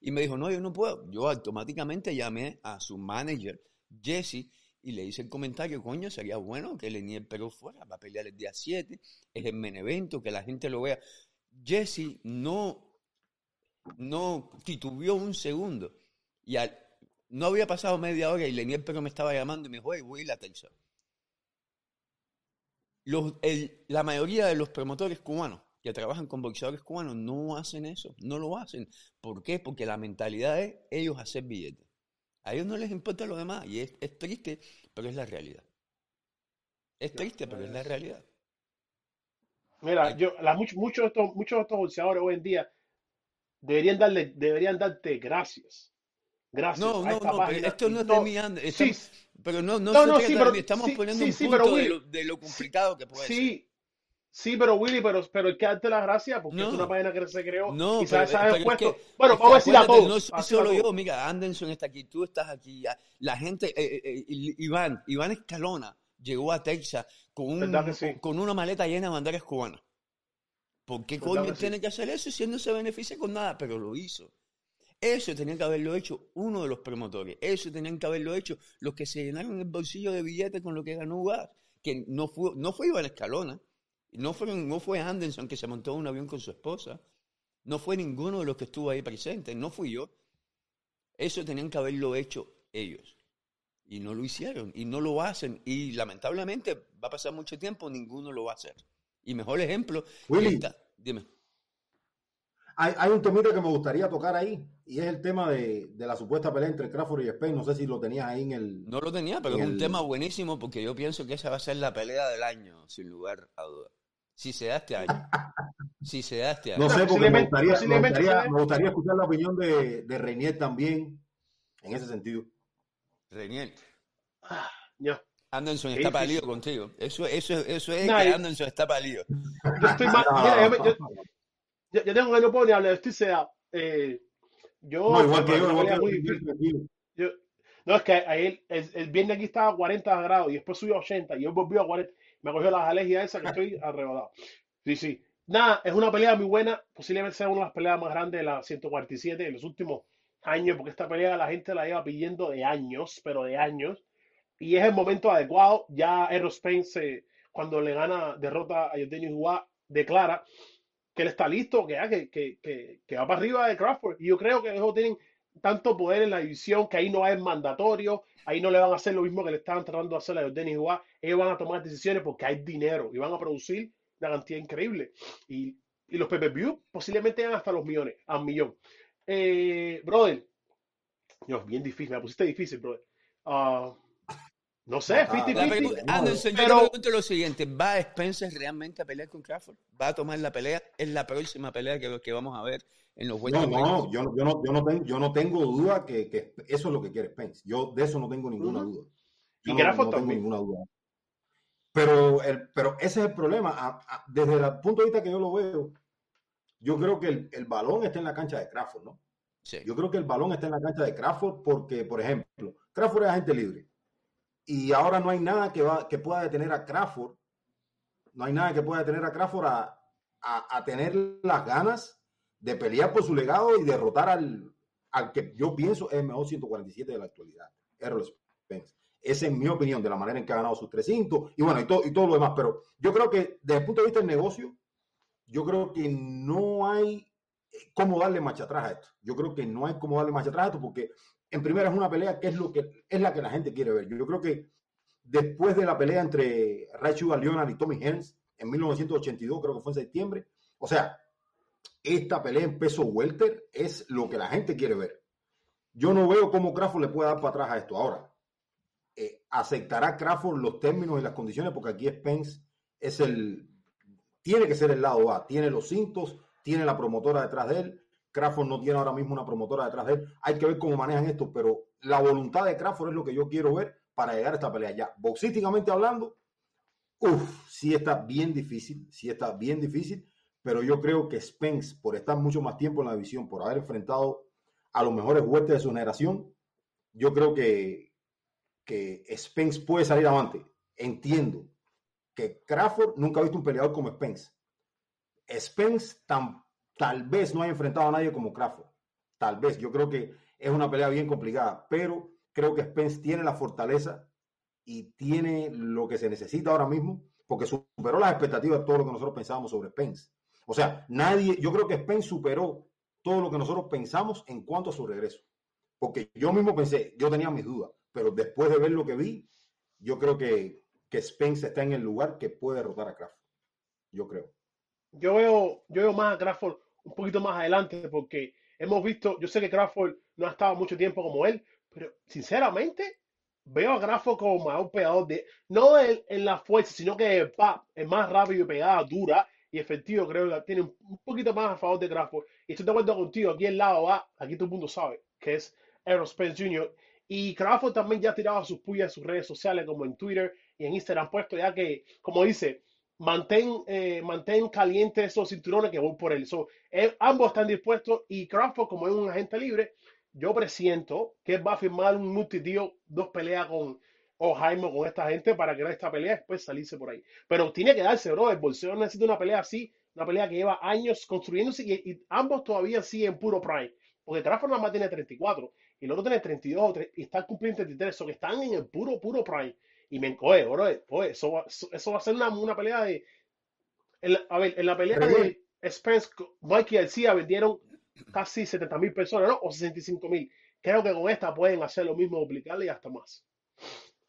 Y me dijo, no, yo no puedo. Yo automáticamente llamé a su manager, Jesse, y le hice el comentario, coño, sería bueno que Lenier Perú fuera, va a pelear el día 7, es el men evento, que la gente lo vea. Jesse no, no titubeó un segundo. Y al, no había pasado media hora y Lenier Perú me estaba llamando y me dijo, hey, voy a ir a Texas. Los, el, la mayoría de los promotores cubanos que trabajan con boxeadores cubanos no hacen eso, no lo hacen. ¿Por qué? Porque la mentalidad es ellos hacer billetes. A ellos no les importa lo demás y es, es triste, pero es la realidad. Es triste, pero es la realidad. Mira, yo, la, muchos, muchos, de estos, muchos de estos boxeadores hoy en día deberían darle, deberían darte gracias. Gracias No, no, no, esto no es de todo. mí, And- Sí, pero no, no, no, sí, pero estamos sí, poniendo sí, un sí, punto pero de Willy, lo, de lo sí, complicado que puede ser. sí, sí, pero Willy, pero, pero hay que darte las gracias porque es una página que se creó no, y pero, se ha pero es que, Bueno, vamos a decir a acuérdate, no todos, soy solo yo, todos. mira, Anderson está aquí, tú estás aquí, ya, la gente, eh, eh, eh, Iván, Iván Escalona llegó a Texas con, ¿Verdad que un, sí? con una maleta llena de banderas cubanas. ¿Por qué tiene que hacer eso si él no se beneficia con nada? Pero lo hizo. Eso tenían que haberlo hecho uno de los promotores. Eso tenían que haberlo hecho los que se llenaron el bolsillo de billetes con lo que ganó Ugas. Que no fue, no fue Iván Escalona. No fue, no fue Anderson que se montó en un avión con su esposa. No fue ninguno de los que estuvo ahí presente. No fui yo. Eso tenían que haberlo hecho ellos. Y no lo hicieron. Y no lo hacen. Y lamentablemente va a pasar mucho tiempo, ninguno lo va a hacer. Y mejor ejemplo, Willy. está- dime. Hay, hay un temita que me gustaría tocar ahí y es el tema de, de la supuesta pelea entre Crawford y Spain. No sé si lo tenías ahí en el. No lo tenía, pero es un el- tema buenísimo porque yo pienso que esa va a ser la pelea del año, sin lugar a duda. Si se da este año. Si se da este año. No sé, porque me gustaría, me gustaría, me escuchar la opinión de, de Reinier también en ese sentido. Renier, Ah, ya. Anderson está pálido contigo. Eso, eso, eso es Nah, que y- Anderson está pálido. Yo estoy más. mira, yo, yo- yo- yo tengo que no puedo ni hablar, estoy sedado. Eh, yo. No, igual que yo, igual que muy yo, difícil. Yo- no, es que ayer, el, el viernes aquí estaba a 40 grados y después subió a 80 y hoy volvió a 40. Me cogió las alergias esas que estoy arrebatado. Sí, sí. Nada, es una pelea muy buena. Posiblemente sea una de las peleas más grandes de la 147 de los últimos años, porque esta pelea la gente la lleva pidiendo de años, pero de años. Y es el momento adecuado. Ya Errol Spence, cuando le gana, derrota a Eugenio Dubois, declara que él está listo, que, ya, que, que, que, que va para arriba de Crawford. Y yo creo que ellos tienen tanto poder en la división que ahí no es mandatorio, ahí no le van a hacer lo mismo que le estaban tratando de hacer a Denis Dubois. Ellos van a tomar decisiones porque hay dinero y van a producir una cantidad increíble. Y, y los pay-per-view posiblemente llegan hasta los millones, a un millón. Eh, brother, Dios, bien difícil, me la pusiste difícil, brother. Ah, no sé, Ah, 50 La Difícil, pregunta- no, Anderson, yo pero- te pregunto lo siguiente: ¿va Spencer realmente a pelear con Crawford? ¿Va a tomar la pelea? ¿Es la próxima pelea que, que vamos a ver en los No, Welterweight? no, yo, no- yo, no, yo, no tengo, yo no tengo duda que, que eso es lo que quiere Spence. Yo de eso no tengo ninguna duda. Y Yo no, Crawford no tengo también. ninguna duda. Pero, el, pero ese es el problema. A- a- desde el punto de vista que yo lo veo, yo creo que el, el balón está en la cancha de Crawford, ¿no? Sí. Yo creo que el balón está en la cancha de Crawford porque, por ejemplo, Crawford es agente libre. Y ahora no hay nada que, va, que pueda detener a Crawford. No hay nada que pueda detener a Crawford a, a, tener las ganas de pelear por su legado y derrotar al, al que yo pienso es el mejor 147 de la actualidad, Errol Spence. Esa es mi opinión de la manera en que ha ganado sus tres cintos y bueno, y, todo y todo lo demás. Pero yo creo que desde el punto de vista del negocio, yo creo que no hay cómo darle marcha atrás a esto. Yo creo que no hay cómo darle marcha atrás a esto porque en primera es una pelea que es lo que es la que la gente quiere ver. Yo, creo que después de la pelea entre Ray Sugar y Tommy Hearns en 1982, creo que fue en septiembre, o sea, esta pelea en peso welter es lo que la gente quiere ver. Yo no veo cómo Crawford le puede dar para atrás a esto. Ahora, eh, aceptará Crawford los términos y las condiciones porque aquí Spence es el tiene que ser el lado A, tiene los cintos, tiene la promotora detrás de él. Crawford no tiene ahora mismo una promotora detrás de él. Hay que ver cómo manejan esto, pero la voluntad de Crawford es lo que yo quiero ver para llegar a esta pelea. Ya, boxísticamente hablando, uff, sí está bien difícil, sí está bien difícil, pero yo creo que Spence, por estar mucho más tiempo en la división, por haber enfrentado a los mejores huertes de su generación, yo creo que, que Spence puede salir avante. entiendo que Crawford nunca ha visto un peleador como Spence. Spence tal vez no haya enfrentado a nadie como Crawford. Tal vez. Yo creo que es una pelea bien complicada, pero creo que Spence tiene la fortaleza y tiene lo que se necesita ahora mismo porque superó las expectativas de todo lo que nosotros pensábamos sobre Spence. O sea, nadie, yo creo que Spence superó todo lo que nosotros pensamos en cuanto a su regreso. Porque yo mismo pensé, yo tenía mis dudas, pero después de ver lo que vi, yo creo que, que Spence está en el lugar que puede derrotar a Crawford. Yo creo. Yo veo, yo veo más a Crawford un poquito más adelante porque hemos visto, yo sé que Crawford no ha estado mucho tiempo como él, pero sinceramente veo a Crawford como un pegador de, no en, en la fuerza, sino que es más rápido y pegada, dura y efectivo, creo que tiene un poquito más a favor de Crawford. Y estoy de acuerdo contigo, aquí al lado va, aquí todo el mundo sabe, que es Aaron Spence Jr. Y Crawford también ya ha tirado sus puyas en sus redes sociales, como en Twitter y en Instagram, puesto ya que, como dice, mantén, eh, mantén calientes esos cinturones que voy por él. So, eh, ambos están dispuestos y Crawford, como es un agente libre, yo presiento que va a firmar un multi dos peleas con Jaime con esta gente para crear esta pelea y después salirse por ahí. Pero tiene que darse, bro. El bolseo necesita una pelea así, una pelea que lleva años construyéndose y, ambos todavía siguen puro prime. Porque Crawford nada más tiene 34 y el otro tiene 32 y están cumpliendo 33, o que están en el puro, puro prime. Y me encoge, bro. Pues, eso, va, eso va a ser una, una pelea de. a ver, en la pelea de Spence, Mikey García vendieron casi 70 mil personas, ¿no? O 65 mil. Creo que con esta pueden hacer lo mismo, duplicarle y hasta más.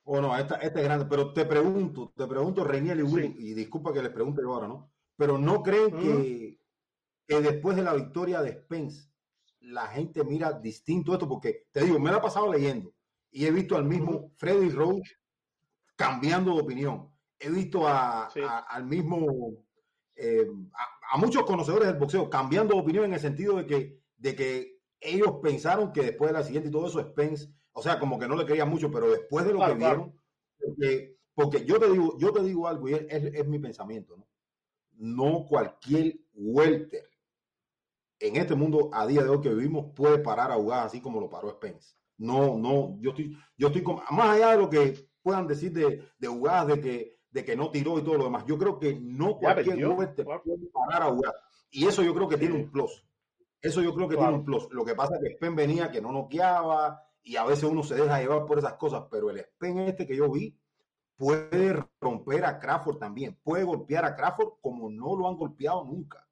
O no, esta, esta, es grande, pero te pregunto, te pregunto, Reiniel y Will, y disculpa que les pregunte yo ahora, ¿no? Pero ¿no creen que, que, después de la victoria de Spence, la gente mira distinto esto? Porque te digo, me lo he pasado leyendo y he visto al mismo Freddy Roach cambiando de opinión. He visto a, al mismo, eh, a, muchos conocedores del boxeo cambiando de opinión en el sentido de que, de que ellos pensaron que después de la siguiente y todo eso, Spence, o sea, como que no le quería mucho, pero después de lo que vieron, porque, yo te digo, yo te digo algo y es, es, mi pensamiento, ¿no? No cualquier welter en este mundo a día de hoy que vivimos puede parar a jugar así como lo paró Spence. No, no, yo estoy, yo estoy más allá de lo que puedan decir de, de jugadas, de que, de que no tiró y todo lo demás. Yo creo que no cualquier welter puede parar a jugar. Y eso yo creo que tiene un plus. Eso yo creo que tiene un plus. Lo que pasa es que Spence venía que no noqueaba, y a veces uno se deja llevar por esas cosas, pero el Spen este que yo vi puede romper a Crawford también, puede golpear a Crawford como no lo han golpeado nunca.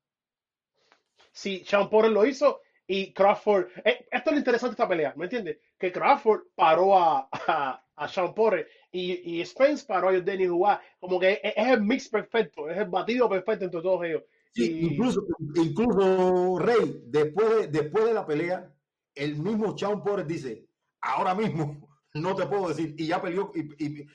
Sí, Sean Porter lo hizo y Crawford, eh, esto es lo interesante de esta pelea, ¿me entiendes? Que Crawford paró a, a, Sean Porter y, y, Spence paró a Denny Dubois, como que es, el mix perfecto, es el batido perfecto entre todos ellos. incluso, incluso Rey, después de, después de la pelea, el mismo Sean Porter dice, ahora mismo no te puedo decir. Y ya peleó y, y,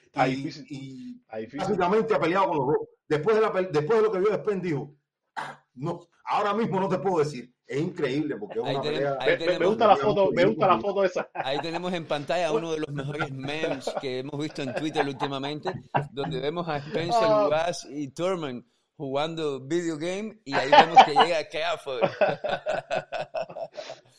y, básicamente ha peleado con los dos. Después de, la, después de lo que vio después dijo, ah, no, ahora mismo no te puedo decir. Es increíble porque es una pelea, me, gusta la foto, me gusta la foto esa. Ahí tenemos en pantalla uno de los mejores memes que hemos visto en Twitter últimamente, donde vemos a Spencer, ah. y Thurman jugando video game y ahí vemos que llega Crawford.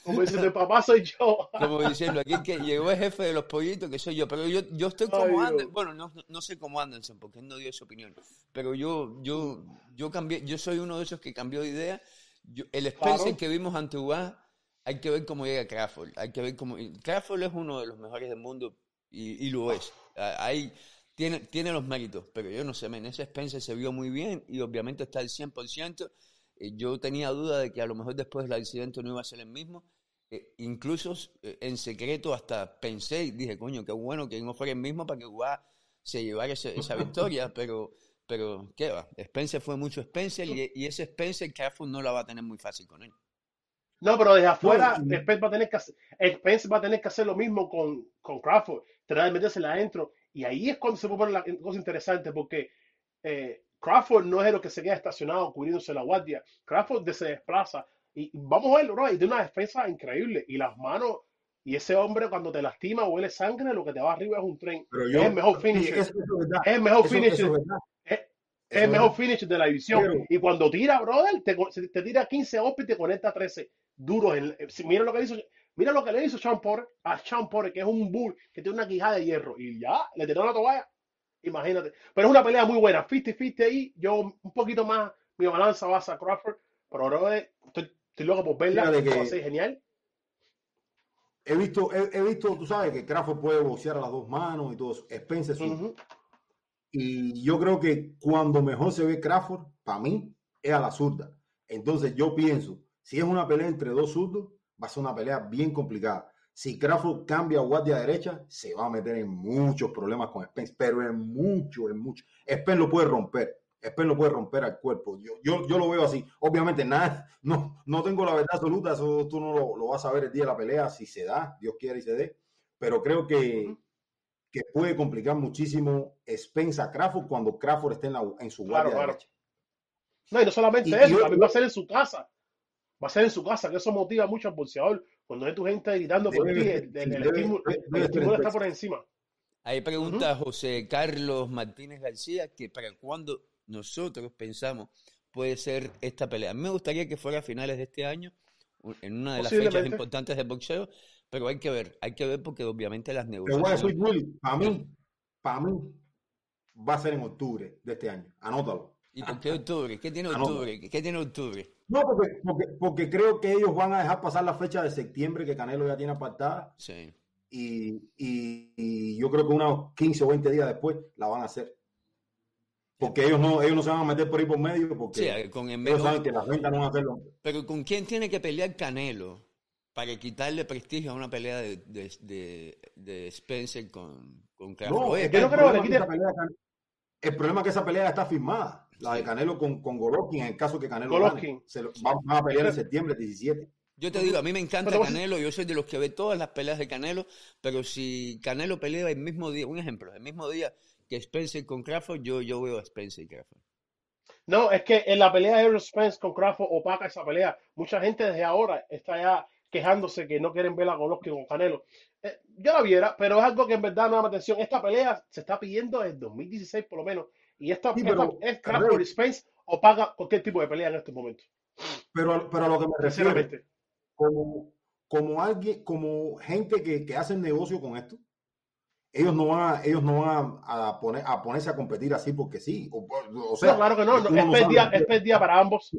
Como diciendo, papá soy yo. Como diciendo, aquí que llegó el jefe de los pollitos, que soy yo. Pero yo, yo estoy como Anderson. Bueno, no, no sé cómo Anderson, porque él no dio su opinión. Pero yo, yo, yo cambié, yo soy uno de esos que cambió de idea. El Spencer que vimos ante UA, hay que ver cómo llega Crawford. Hay que ver cómo. Crawford es uno de los mejores del mundo y, y lo es. Hay tiene, tiene los méritos, pero yo no sé, en ese Spencer se vio muy bien y obviamente está al 100%. Eh, yo tenía duda de que a lo mejor después del accidente no iba a ser el mismo. Eh, incluso eh, en secreto hasta pensé y dije, coño, qué bueno que no fuera el mismo para que Guá se llevara esa victoria, pero, pero qué va. Spencer fue mucho Spencer y, ese Spencer Crawford no la va a tener muy fácil con él. No, pero desde afuera, Spencer va a tener que hacer, Spencer va a tener que hacer lo mismo con, con Crawford, tratar de meterse adentro y ahí es cuando se puede poner la cosa interesante, porque eh, Crawford no es lo que se queda estacionado cubriéndose la guardia. Crawford se desplaza. Y vamos a verlo, ¿no? Y de una defensa increíble. Y las manos, y ese hombre cuando te lastima huele sangre, lo que te va arriba es un tren. es el mejor finish. Es, el mejor finish. Es, el mejor finish de la división. y cuando tira, brother, te, te tira 15 golpes y te conecta 13 duros. mira lo que hizo Mira lo que le hizo Sean Porter a Sean Porter, que es un bull que tiene una quijada de hierro. Y ya, le tiró la toalla. imagínate. Pero es una pelea muy buena, 50-50 ahí, yo un poquito más, mi balanza va a Crawford, pero ahora estoy, estoy loco por verla, Fíjate que- va a ser genial. He visto, he, he visto, tú sabes que Crawford puede boxear a las dos manos y todo eso. Spencer sí. Ujú. Y yo creo que cuando mejor se ve Crawford, para mí, es a la zurda. Entonces yo pienso, si es una pelea entre dos zurdos, va a ser una pelea bien complicada. Si Crawford cambia a guardia derecha, se va a meter en muchos problemas con Spence, pero en mucho, en mucho. Spence lo puede romper. Spence lo puede romper al cuerpo. Yo, yo, yo lo veo así. Obviamente, nada, no, no tengo la verdad absoluta. Eso tú no lo, lo vas a ver el día de la pelea, si se da, Dios quiere y se dé. Pero creo que, que puede complicar muchísimo Spence a Crawford cuando Crawford esté en, la- en su guardia claro. derecha. No, y no solamente Y- eso, y yo- también va a ser en su casa. Va a ser en su casa, que eso motiva mucho al boxeador. Cuando ve tu gente gritando por ti, el, el- el estímulo, el estímulo está por encima. Ahí pregunta José Carlos Martínez García que para cuándo nosotros pensamos puede ser esta pelea. Me gustaría que fuera a finales de este año, en una de las fechas importantes del boxeo, pero hay que ver, hay que ver porque obviamente las negociaciones... decir, Willy, para mí, para mí, va a ser en octubre de este año. Anótalo. ¿Y por qué octubre? ¿Qué tiene octubre? ¿Qué tiene octubre? No, porque, porque, porque creo que ellos van a dejar pasar la fecha de septiembre que Canelo ya tiene apartada Sí. y, y- y yo creo que unos 15 o 20 días después la van a hacer. Porque ellos no, ellos no se van a meter por ahí por medio porque Sí, eh, con el ellos saben que las ventas no van a hacerlo. Pero ¿con quién tiene que pelear Canelo para quitarle prestigio a una pelea de, de, de, de Spencer con, con Crawford? No, es que no creo que problema le es que quite- esa pelea, Can- el problema es que esa pelea ya está firmada. La de. Canelo con, con Golovkin, en el caso que Canelo Golovkin. gane. Se lo- van, van a pelear en septiembre 17. Yo te digo, a mí me encanta Pero vos- Canelo, yo soy de los que ve todas las peleas de Canelo, pero si Canelo pelea el mismo día, un ejemplo, el mismo día que Spencer con Crawford, yo, yo veo a Spencer y Crawford. No, es que en la pelea de Errol Spence con Crawford opaca esa pelea. Mucha gente desde ahora está ya quejándose que no quieren ver a Golovkin con Canelo. Eh, yo la viera, pero es algo que en verdad no llama atención. Esta pelea se está pidiendo desde 2016 por lo menos. Y esta, Sí, esta- pero, es Crawford Rey. y Spence opaca cualquier tipo de pelea en estos momentos. Pero, pero a lo que me refiero, como, como alguien, como gente que, que hacen negocio con esto, ellos no van a, ellos no van a, a poner, a ponerse a competir así porque sí. O, o sea, no, claro que no, es no pérdida, es pérdida para ambos.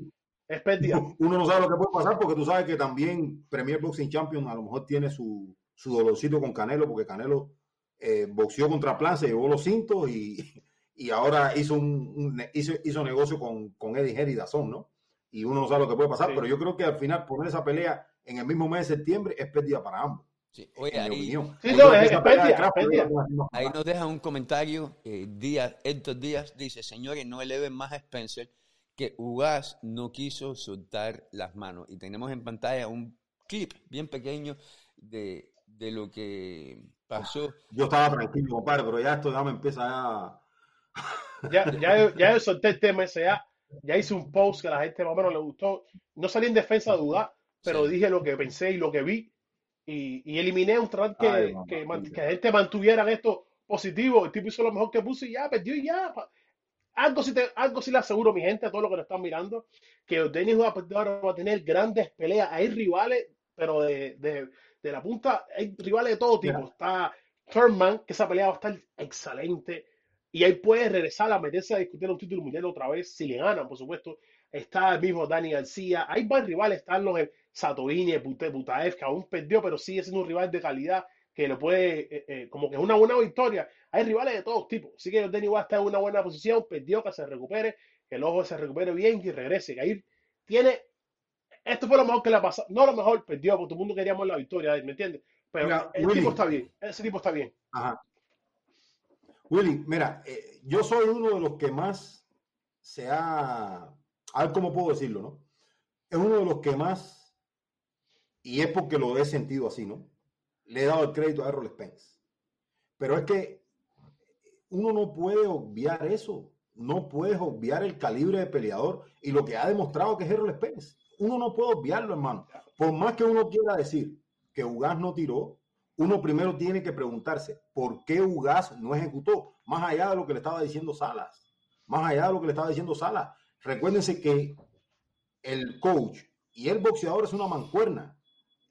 Es pérdida. uno no sabe lo que puede pasar porque tú sabes que también Premier Boxing Champion a lo mejor tiene su, su dolorcito con Canelo porque Canelo eh, boxeó contra Plan, se llevó los cintos y, y ahora hizo un, hizo, hizo negocio con, con Eddie Head y Dazón, ¿no? Y uno no sabe lo que puede pasar, Sí. pero yo creo que al final poner esa pelea en el mismo mes de septiembre es pérdida para ambos, Sí. Oye, ahí. Sí, no, es- esa es pelea de pérdida, Crawford es pérdida. no es- no es ahí nos deja un comentario, eh, Díaz, Héctor Díaz dice, señores, no eleven más a Spencer, que Ugas no quiso soltar las manos. Y tenemos en pantalla un clip bien pequeño de, de lo que pasó. Yo estaba tranquilo, compadre, pero ya esto ya me empieza a... Ya, ya, ya yo solté el tema ese, ya, ya hice un post que a la gente más o menos le gustó. No salí en defensa de dudar, pero Sí. dije lo que pensé y lo que vi. Y, y eliminé un tratar que, Ay, mamá, que, man- que la gente mantuviera esto positivo. El tipo hizo lo mejor que puso y ya, perdió y ya. Algo sí, te, algo sí le aseguro, mi gente, a todos los que nos están mirando, que Denis va a, ahora va a tener grandes peleas. Hay rivales, pero de, de, de la punta, hay rivales de todo tipo. Mira. Está Thurman, que esa pelea va a estar excelente. Y ahí puede regresar a meterse a discutir un título mundial otra vez, si le ganan, por supuesto. Está el mismo Dani García. Hay varios rivales, están los eh, Satorini, Butaev, que aún perdió, pero sigue siendo un rival de calidad que lo puede, eh, eh, como que es una buena victoria. Hay rivales de todos tipos. Así que Denny va a estar en una buena posición, perdió, que se recupere, que el ojo se recupere bien y regrese. Que ahí tiene. Esto fue lo mejor que le ha pasado. No lo mejor, perdió, porque todo el mundo queríamos la victoria, ¿me entiendes? Pero Mira, el Willy. tipo está bien, ese tipo está bien. Ajá. Willy, mira, eh, yo soy uno de los que más se ha, a ver cómo puedo decirlo, ¿no? Es uno de los que más, y es porque lo he sentido así, ¿no? Le he dado el crédito a Errol Spence. Pero es que uno no puede obviar eso. No puedes obviar el calibre de peleador y lo que ha demostrado que es Errol Spence. Uno no puede obviarlo, hermano. Por más que uno quiera decir que Ugas no tiró, uno primero tiene que preguntarse por qué Ugas no ejecutó, más allá de lo que le estaba diciendo Salas, más allá de lo que le estaba diciendo Salas. Recuérdense que el coach y el boxeador es una mancuerna.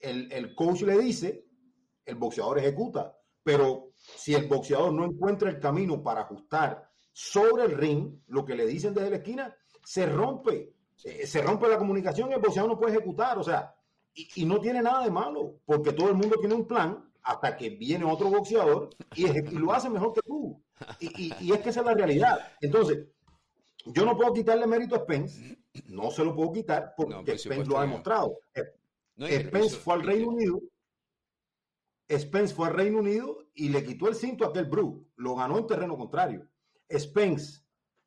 El, el coach le dice, el boxeador ejecuta, pero si el boxeador no encuentra el camino para ajustar sobre el ring, lo que le dicen desde la esquina, se rompe. Eh, se rompe la comunicación y el boxeador no puede ejecutar. O sea, y, no tiene nada de malo, porque todo el mundo tiene un plan hasta que viene otro boxeador y, lo hace mejor que tú. Y, es que esa es la realidad. Entonces, yo no puedo quitarle mérito a Spence, no se lo puedo quitar porque Spence lo ha demostrado. Spence fue al Reino Unido. Spence fue al Reino Unido y le quitó el cinto a aquel Brook. Lo ganó en terreno contrario. Spence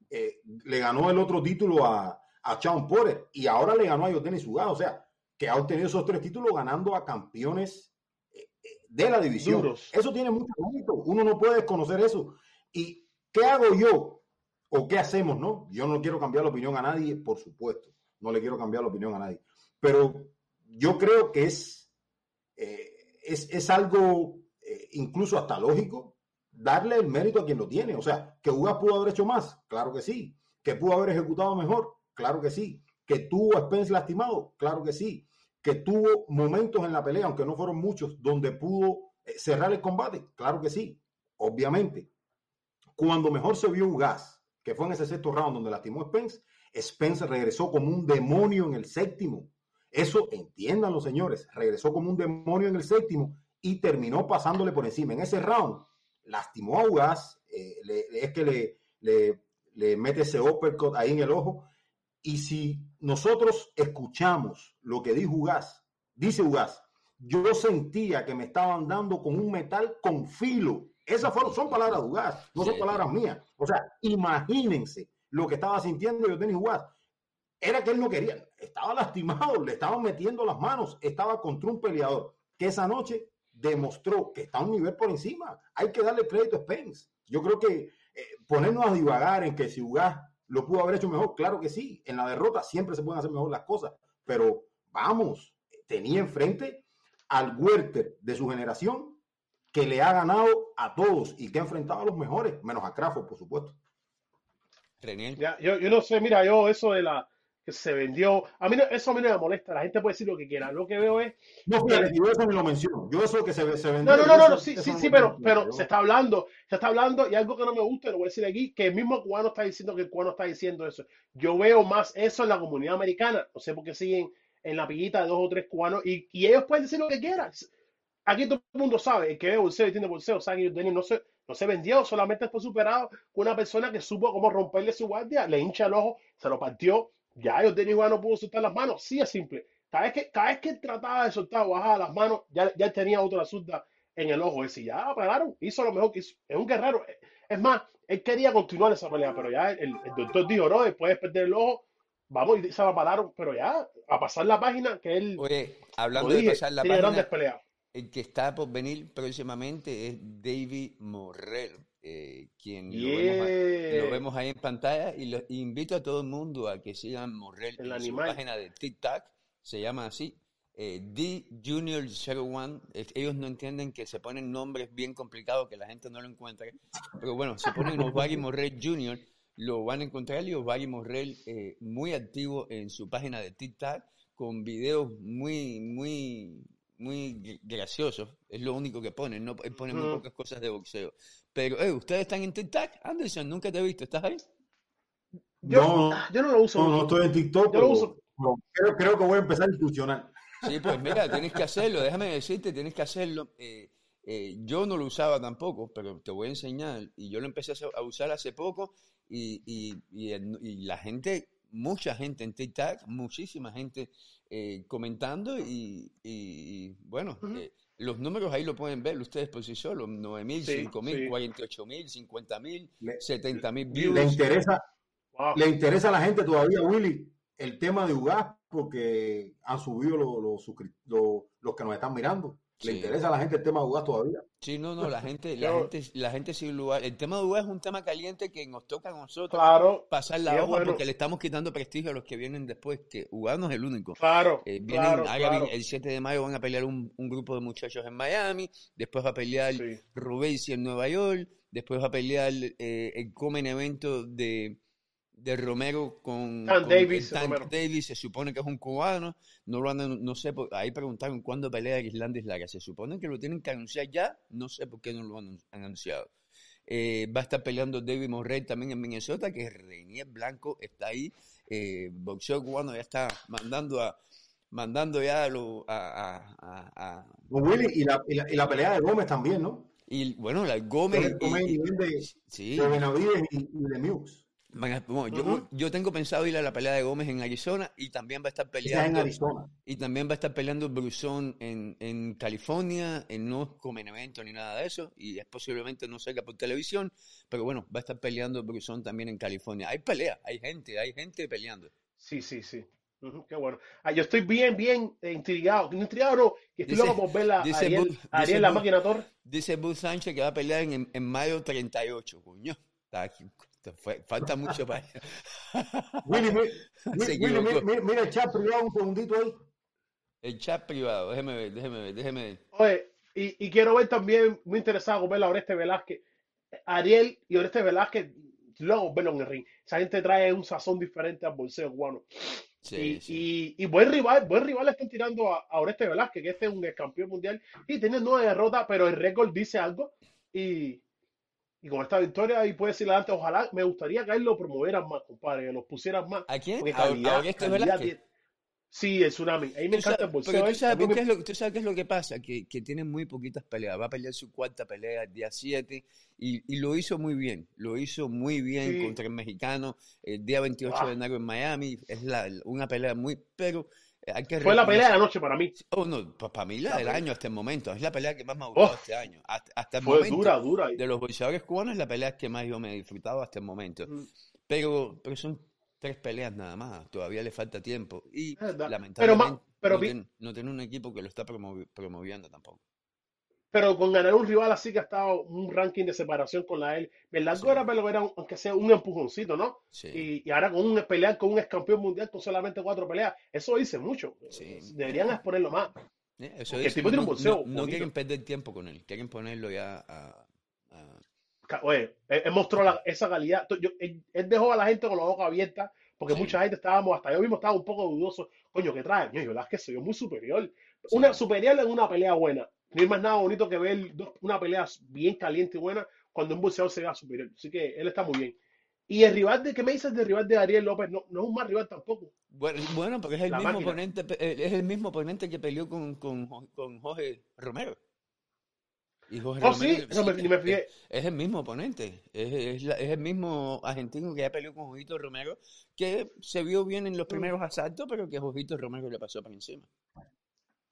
eh, le ganó el otro título a, a Sean Porter y ahora le ganó a Yoteni Suga. O sea, que ha obtenido esos tres títulos ganando a campeones eh, eh, de la división. Eso tiene mucho mérito. Uno no puede desconocer eso. ¿Y qué hago yo? ¿O qué hacemos? No, yo no quiero cambiar la opinión a nadie, por supuesto. No le quiero cambiar la opinión a nadie. Pero yo creo que es, eh, es, algo incluso hasta lógico darle el mérito a quien lo tiene. O sea, que Ugas pudo haber hecho más, claro que sí. Que pudo haber ejecutado mejor, claro que sí. Que tuvo a Spence lastimado, claro que sí que tuvo momentos en la pelea, aunque no fueron muchos, donde pudo eh, cerrar el combate. Claro que sí, obviamente. Cuando mejor se vio Gas, que fue en ese sexto round donde lastimó a Spence, Spence regresó como un demonio en el séptimo. Eso, entiéndanlo, señores, regresó como un demonio en el séptimo y terminó pasándole por encima. En ese round, lastimó a Ugas, eh, es que le, le, le mete ese uppercut ahí en el ojo y si nosotros escuchamos lo que dijo Ugas, dice Ugas, yo sentía que me estaban dando con un metal con filo. Esas fueron, son palabras de Ugas, no son palabras mías. O sea, imagínense lo que estaba sintiendo yo tenía Ugas. Era que él no quería, estaba lastimado, le estaban metiendo las manos, estaba contra un peleador que esa noche demostró que está a un nivel por encima. Hay que darle crédito a Spence. Yo creo que eh, ponernos a divagar en que si Ugas ¿Lo pudo haber hecho mejor? Claro que sí. En la derrota siempre se pueden hacer mejor las cosas. Pero vamos, tenía enfrente al Werther de su generación que le ha ganado a todos y que ha enfrentado a los mejores, menos a Crawford, por supuesto. Ya, yo, yo no sé, mira, yo eso de la, que se vendió. A mí eso a mí no me molesta, la gente puede decir lo que quiera. Lo que veo es. No, fíjate, yo eso ni lo menciono. Yo eso que se, se vendió. No, no, no, no, sí, sí, sí, pero, pero se está hablando, se está hablando, y algo que no me gusta, lo voy a decir aquí, que el mismo cubano está diciendo que el cubano está diciendo eso. Yo veo más eso en la comunidad americana. No sé por qué siguen en la pillita de dos o tres cubanos, y, y ellos pueden decir lo que quieran. Aquí todo el mundo sabe, el que ve bolseo y tiene bolseo, sabe que no se, no se vendió, solamente fue superado con una persona que supo cómo romperle su guardia, le hincha el ojo, se lo partió, ya yo tenía no pudo soltar las manos, sí es simple. Cada vez que, cada vez que trataba de soltar o bajar las manos, ya, ya tenía otra zurda en el ojo. Ese ya pararon, hizo lo mejor que hizo. Es un guerrero. Es más, él quería continuar esa pelea, pero ya el, doctor dijo, no, después de perder el ojo, vamos, y se la pararon, pero ya, a pasar la página, que él. Oye, hablando de pasar la página. El que está por venir próximamente es David Morrell. Eh, quien lo, vemos ahí en pantalla y lo invito a todo el mundo a que sigan Morrel en su página de TikTok, se llama así, eh, D Junior 01, ellos no entienden que se ponen nombres bien complicados que la gente no lo encuentra, pero bueno, se ponen Osvaldo Morrel Junior, lo van a encontrar y Osvaldo Morrel eh, muy activo en su página de TikTok con videos muy, muy, muy graciosos, es lo único que ponen, no ponen muy pocas cosas de boxeo. Pero, eh, ¿ustedes están en TikTok? Anderson, nunca te he visto, ¿estás ahí? Yo no, yo no lo uso. No, no estoy en TikTok. Yo lo uso. creo, creo, que voy a empezar a funcionar. Sí, pues mira, tienes que hacerlo, déjame decirte, tienes que hacerlo. Eh, eh, yo no lo usaba tampoco, pero te voy a enseñar. Y yo lo empecé a usar hace poco y, y, y, la gente, mucha gente en TikTok, muchísima gente eh, comentando y, bueno, los números ahí lo pueden ver ustedes por sí solos, 9 mil, 5 mil, 48 mil, 50 mil, 70 mil views. Le interesa, le interesa a la gente todavía, Willy, el tema de UGAS porque han subido los, los que nos están mirando. ¿Le interesa a la gente el tema de UGAS todavía? Sí, no, no, la gente, la gente, la gente sin lugar. El tema de UGAS es un tema caliente que nos toca a nosotros pasar la hoja porque le estamos quitando prestigio a los que vienen después, que UGAS no es el único. Claro, eh, vienen, El 7 de mayo van a pelear un, grupo de muchachos en Miami, después va a pelear sí. en Nueva York, después va a pelear eh, el Comen evento de de Romero con, Tank con Davis, Tank Romero. Davis, se supone que es un cubano, no lo han, no sé, por- ahí preguntaron cuándo pelea Islandia Lara, se supone que lo tienen que anunciar ya, no sé por qué no lo han han anunciado. Eh, va a estar peleando David Morrey también en Minnesota, que Reinier Blanco está ahí, eh, boxeo cubano ya está mandando a mandando ya a, lo- a, a- a- a- Con Willy y la, y, la, y la pelea de Gómez también, ¿no? y bueno, la Gómez El Gómez y- y- de, sí, de Benavides y, y de Mux. Bueno, yo, Ujú. yo tengo pensado ir a la pelea de Gómez en Arizona y también va a estar es en peleando Arizona. y también va a estar peleando Brusón en, en California, en no es como en evento ni nada de eso, y es posiblemente no salga por televisión, pero bueno, va a estar peleando Brusón también en California. Hay pelea, hay gente, hay gente peleando. Sí, sí, sí. Qué bueno. Ah, yo estoy bien, bien eh, intrigado. Intrigado no, que estoy Dice- loco por ver a Ariel, Ariel la Bu- máquina Thor. Dice Bud Sánchez que va a pelear en, en mayo 38, coño. Está aquí, falta mucho para Willy, mi- mi- Se Willy, mi- equivocó. mi- mira el chat privado un segundito ahí. El chat privado, déjeme ver, déjeme ver, déjeme ver. Oye, y, y quiero ver también, muy interesado ver a Oreste Velázquez. Ariel y Oreste Velázquez, luego verlo en el ring. Esa gente trae un sazón diferente al bolseo cubano. Sí, y, sí. y, y buen rival, buen rival le están tirando a, a Oreste Velázquez, que este es un campeón mundial y tiene nueve derrotas, pero el récord dice algo. Y, y con esta victoria, y puede decirle antes, ojalá me gustaría que a él lo promovieran más, compadre, que los pusieran más. ¿A quién? Porque ¿A, calidad, a calidad tiene- Sí, el tsunami. A mí me encanta sabes- el bolseo. pero tú ¿eh? sabes, me- es lo, tú sabes qué es lo que pasa, que, que tiene muy poquitas peleas. Va a pelear su cuarta pelea el día 7 y, y lo hizo muy bien. Lo hizo muy bien Sí. contra el mexicano el día 28 Wow. de enero en Miami. Es la, una pelea muy... Pero hay que Fue la pelea de la noche para mí. Oh, no, para mí la La del pelea. año hasta el momento. Es la pelea que más me ha gustado Oh. este año. Hasta, hasta el Fue momento. dura, dura. De los boxeadores cubanos es la pelea que más yo me he disfrutado hasta el momento. Mm. Pero, pero son tres peleas nada más. Todavía le falta tiempo. Y verdad. lamentablemente Pero, ma- pero no, tiene, no tiene un equipo que lo está promovi- promoviendo tampoco. Pero con ganar un rival así que ha estado un ranking de separación con la él, ¿verdad? Sí. Era, pero era un- aunque sea un empujoncito, ¿no? Sí. Y, y ahora con un pelear con un ex campeón mundial con solamente cuatro peleas, eso dice mucho. Sí. Deberían exponerlo más. Eh, Eso Porque el tipo tiene un no, boxeo no- no quieren perder tiempo con él. Quieren ponerlo ya a... a- Oye, él, él mostró la- esa calidad. Yo- él, él dejó a la gente con la boca abierta, porque mucha gente estábamos, hasta yo mismo estaba un poco dudoso. Coño, ¿qué trae? Coño, verdad es que soy muy superior. Una superior en una pelea buena. No hay más nada bonito que ver una pelea bien caliente y buena cuando un boxeador se vea superior. Así que él está muy bien. Y el rival de, ¿qué me dices del rival de Ariel López? No, no es un mal rival tampoco. Bueno, bueno, porque es el La mismo máquina. oponente, eh, es el mismo oponente que peleó con, con, con Jorge Romero. Y Jorge Oh, sí, Romero- eso me, sí, me es- fijé. Es el mismo oponente, es, es la- es el mismo argentino que ya peleó con Jojito Romero, que se vio bien en los primeros asaltos, pero que Jojito Romero le pasó por encima.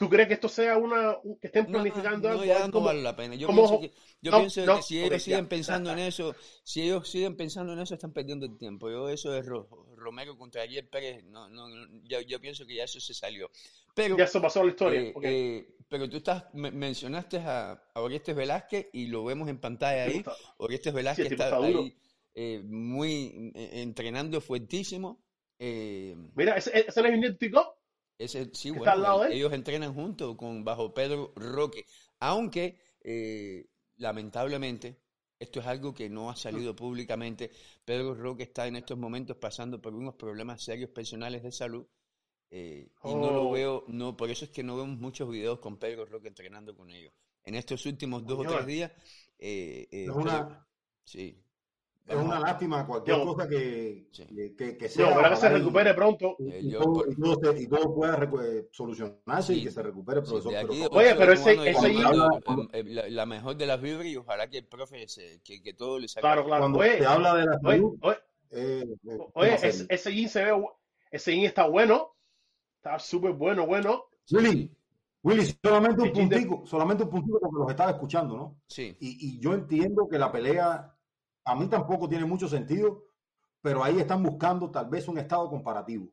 ¿Tú crees que esto sea una, un- que estén No, planificando no, algo? ya Es no como- vale la pena. Yo pienso que, yo no, pienso no, que si ellos siguen ya. pensando en eso, si ellos siguen pensando en eso, están perdiendo el tiempo. Yo eso Ro- Romero contra Ariel Pérez, no, no, no, yo, yo pienso que ya eso se salió. Pero Ya eso pasó la historia. Eh, ok. eh, pero tú estás, me- mencionaste a, a Orestes Velázquez y lo vemos en pantalla ahí. gusta. Orestes Velázquez tipo está está ahí eh, muy eh, entrenando fuertísimo. Eh, Mira, ese, ese no es un tico. ese, sí, ¿Que bueno, está al lado de él? ellos entrenan juntos con bajo Pedro Roque. Aunque eh, lamentablemente esto es algo que no ha salido públicamente. Pedro Roque está en estos momentos pasando por unos problemas serios personales de salud. eh, y no lo Oh. veo, no, por eso es que no vemos muchos videos con Pedro Roque entrenando con ellos. En estos últimos dos o tres días, eh, eh, Es una, sí. Es una lástima cualquier Yo- cosa que, Sí. que, que- sea. ojalá que se y- recupere pronto. y, Eh, y todo, y todo se- y todo pueda eh, solucionarse Sí. y que se recupere el profesor. pero Oye, pero ese- ese- cuando- eh, la, la mejor de las vibras y ojalá que el profe se, que, que todo le salga Claro, claro. cuando Oye, se habla de la oye, salud, oye, eh, eh, ese, jean se ve, ese jean está bueno. Está súper bueno, bueno. Willy, Willy, solamente un puntico, solamente un puntico porque los estaba escuchando, ¿no? sí. Y, y yo entiendo que la pelea a mí tampoco tiene mucho sentido, pero ahí están buscando tal vez un estado comparativo.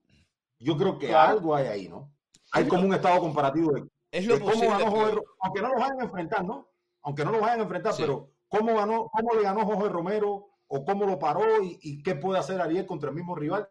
Yo creo que Claro. algo hay ahí, ¿no? Hay como un estado comparativo de, Es de lo cómo posible, ganó pero- Jorge, Ro- aunque no los vayan a enfrentar, ¿no? Aunque no los vayan a enfrentar, Sí. pero cómo ganó, cómo le ganó Jorge Romero o cómo lo paró y, y qué puede hacer Ariel contra el mismo rival.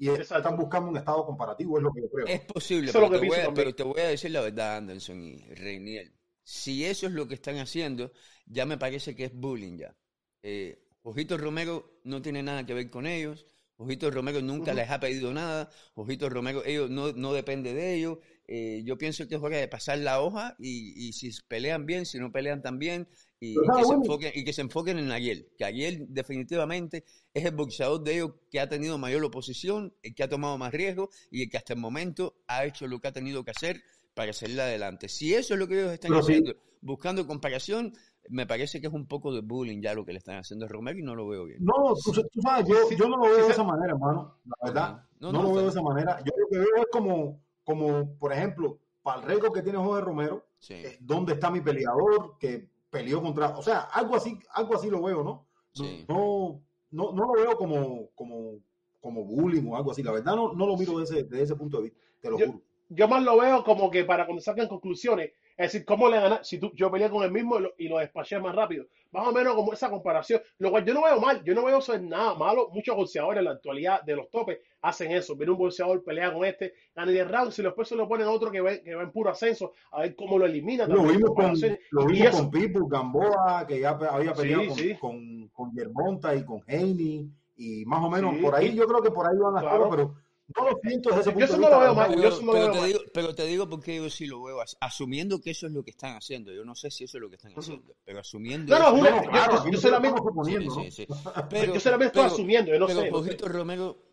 Y Exacto. están buscando un estado comparativo, es lo que yo creo. Es posible, Eso es lo pero, que te voy pienso a, también. pero te voy a decir la verdad, Anderson y Reiniel. Si eso es lo que están haciendo, ya me parece que es bullying ya. Eh, Ojito Romero no tiene nada que ver con ellos. Ojito Romero nunca les ha pedido nada. Ojito Romero, ellos no, no depende de ellos. Eh, yo pienso que es hora de pasar la hoja y, y si pelean bien, si no pelean tan bien, y, y que se enfoquen, y que se enfoquen en Ariel. Que Ariel definitivamente es el boxeador de ellos que ha tenido mayor oposición, el que ha tomado más riesgo y el que hasta el momento ha hecho lo que ha tenido que hacer para salir adelante. Si eso es lo que ellos están Pero sí. haciendo, buscando comparación, me parece que es un poco de bullying ya lo que le están haciendo a Romero y no lo veo bien. No, tú, tú sabes, yo, yo no lo veo de esa manera, hermano. La verdad, No, no, no, lo veo de esa manera. Yo lo que veo es como, como por ejemplo, para el récord que tiene Jorge Romero, Sí. eh, ¿dónde está mi peleador que peleó contra? O sea, algo así, algo así lo veo, ¿no? Sí. No, no, no lo veo como, como, como bullying o algo así. La verdad, no, no lo miro desde ese, desde ese punto de vista, te lo Yo- juro. Yo más lo veo como que para cuando saquen conclusiones, es decir, cómo le ganas, si tú, yo peleé con el mismo y lo, y lo despaché más rápido, más o menos como esa comparación, lo cual yo no veo mal, yo no veo eso nada malo, muchos boxeadores en la actualidad de los topes hacen eso, viene un boxeador, pelea con este, gana 10 rounds, y después se lo ponen a otro que va, que va en puro ascenso, a ver cómo lo elimina, Lo vimos con, lo vimos con Gamboa, que ya había Sí, peleado con, sí. con, con y con Haney, y más o menos Sí, por ahí, yo creo que por ahí van las Claro. cosas, pero no lo siento desde ese Yo punto eso de no lo veo mal, yo Pero, eso no lo pero veo te mal. digo, pero te digo porque yo sí lo veo, as- asumiendo que eso es lo que están haciendo. Yo no sé si eso es lo que están haciendo, pero asumiendo No, no, Julio, No, yo- claro, yo- yo solamente- suponiendo, Sí, ¿no? sí, sí. Pero, yo solamente estoy pero- asumiendo, yo no pero sé. Romero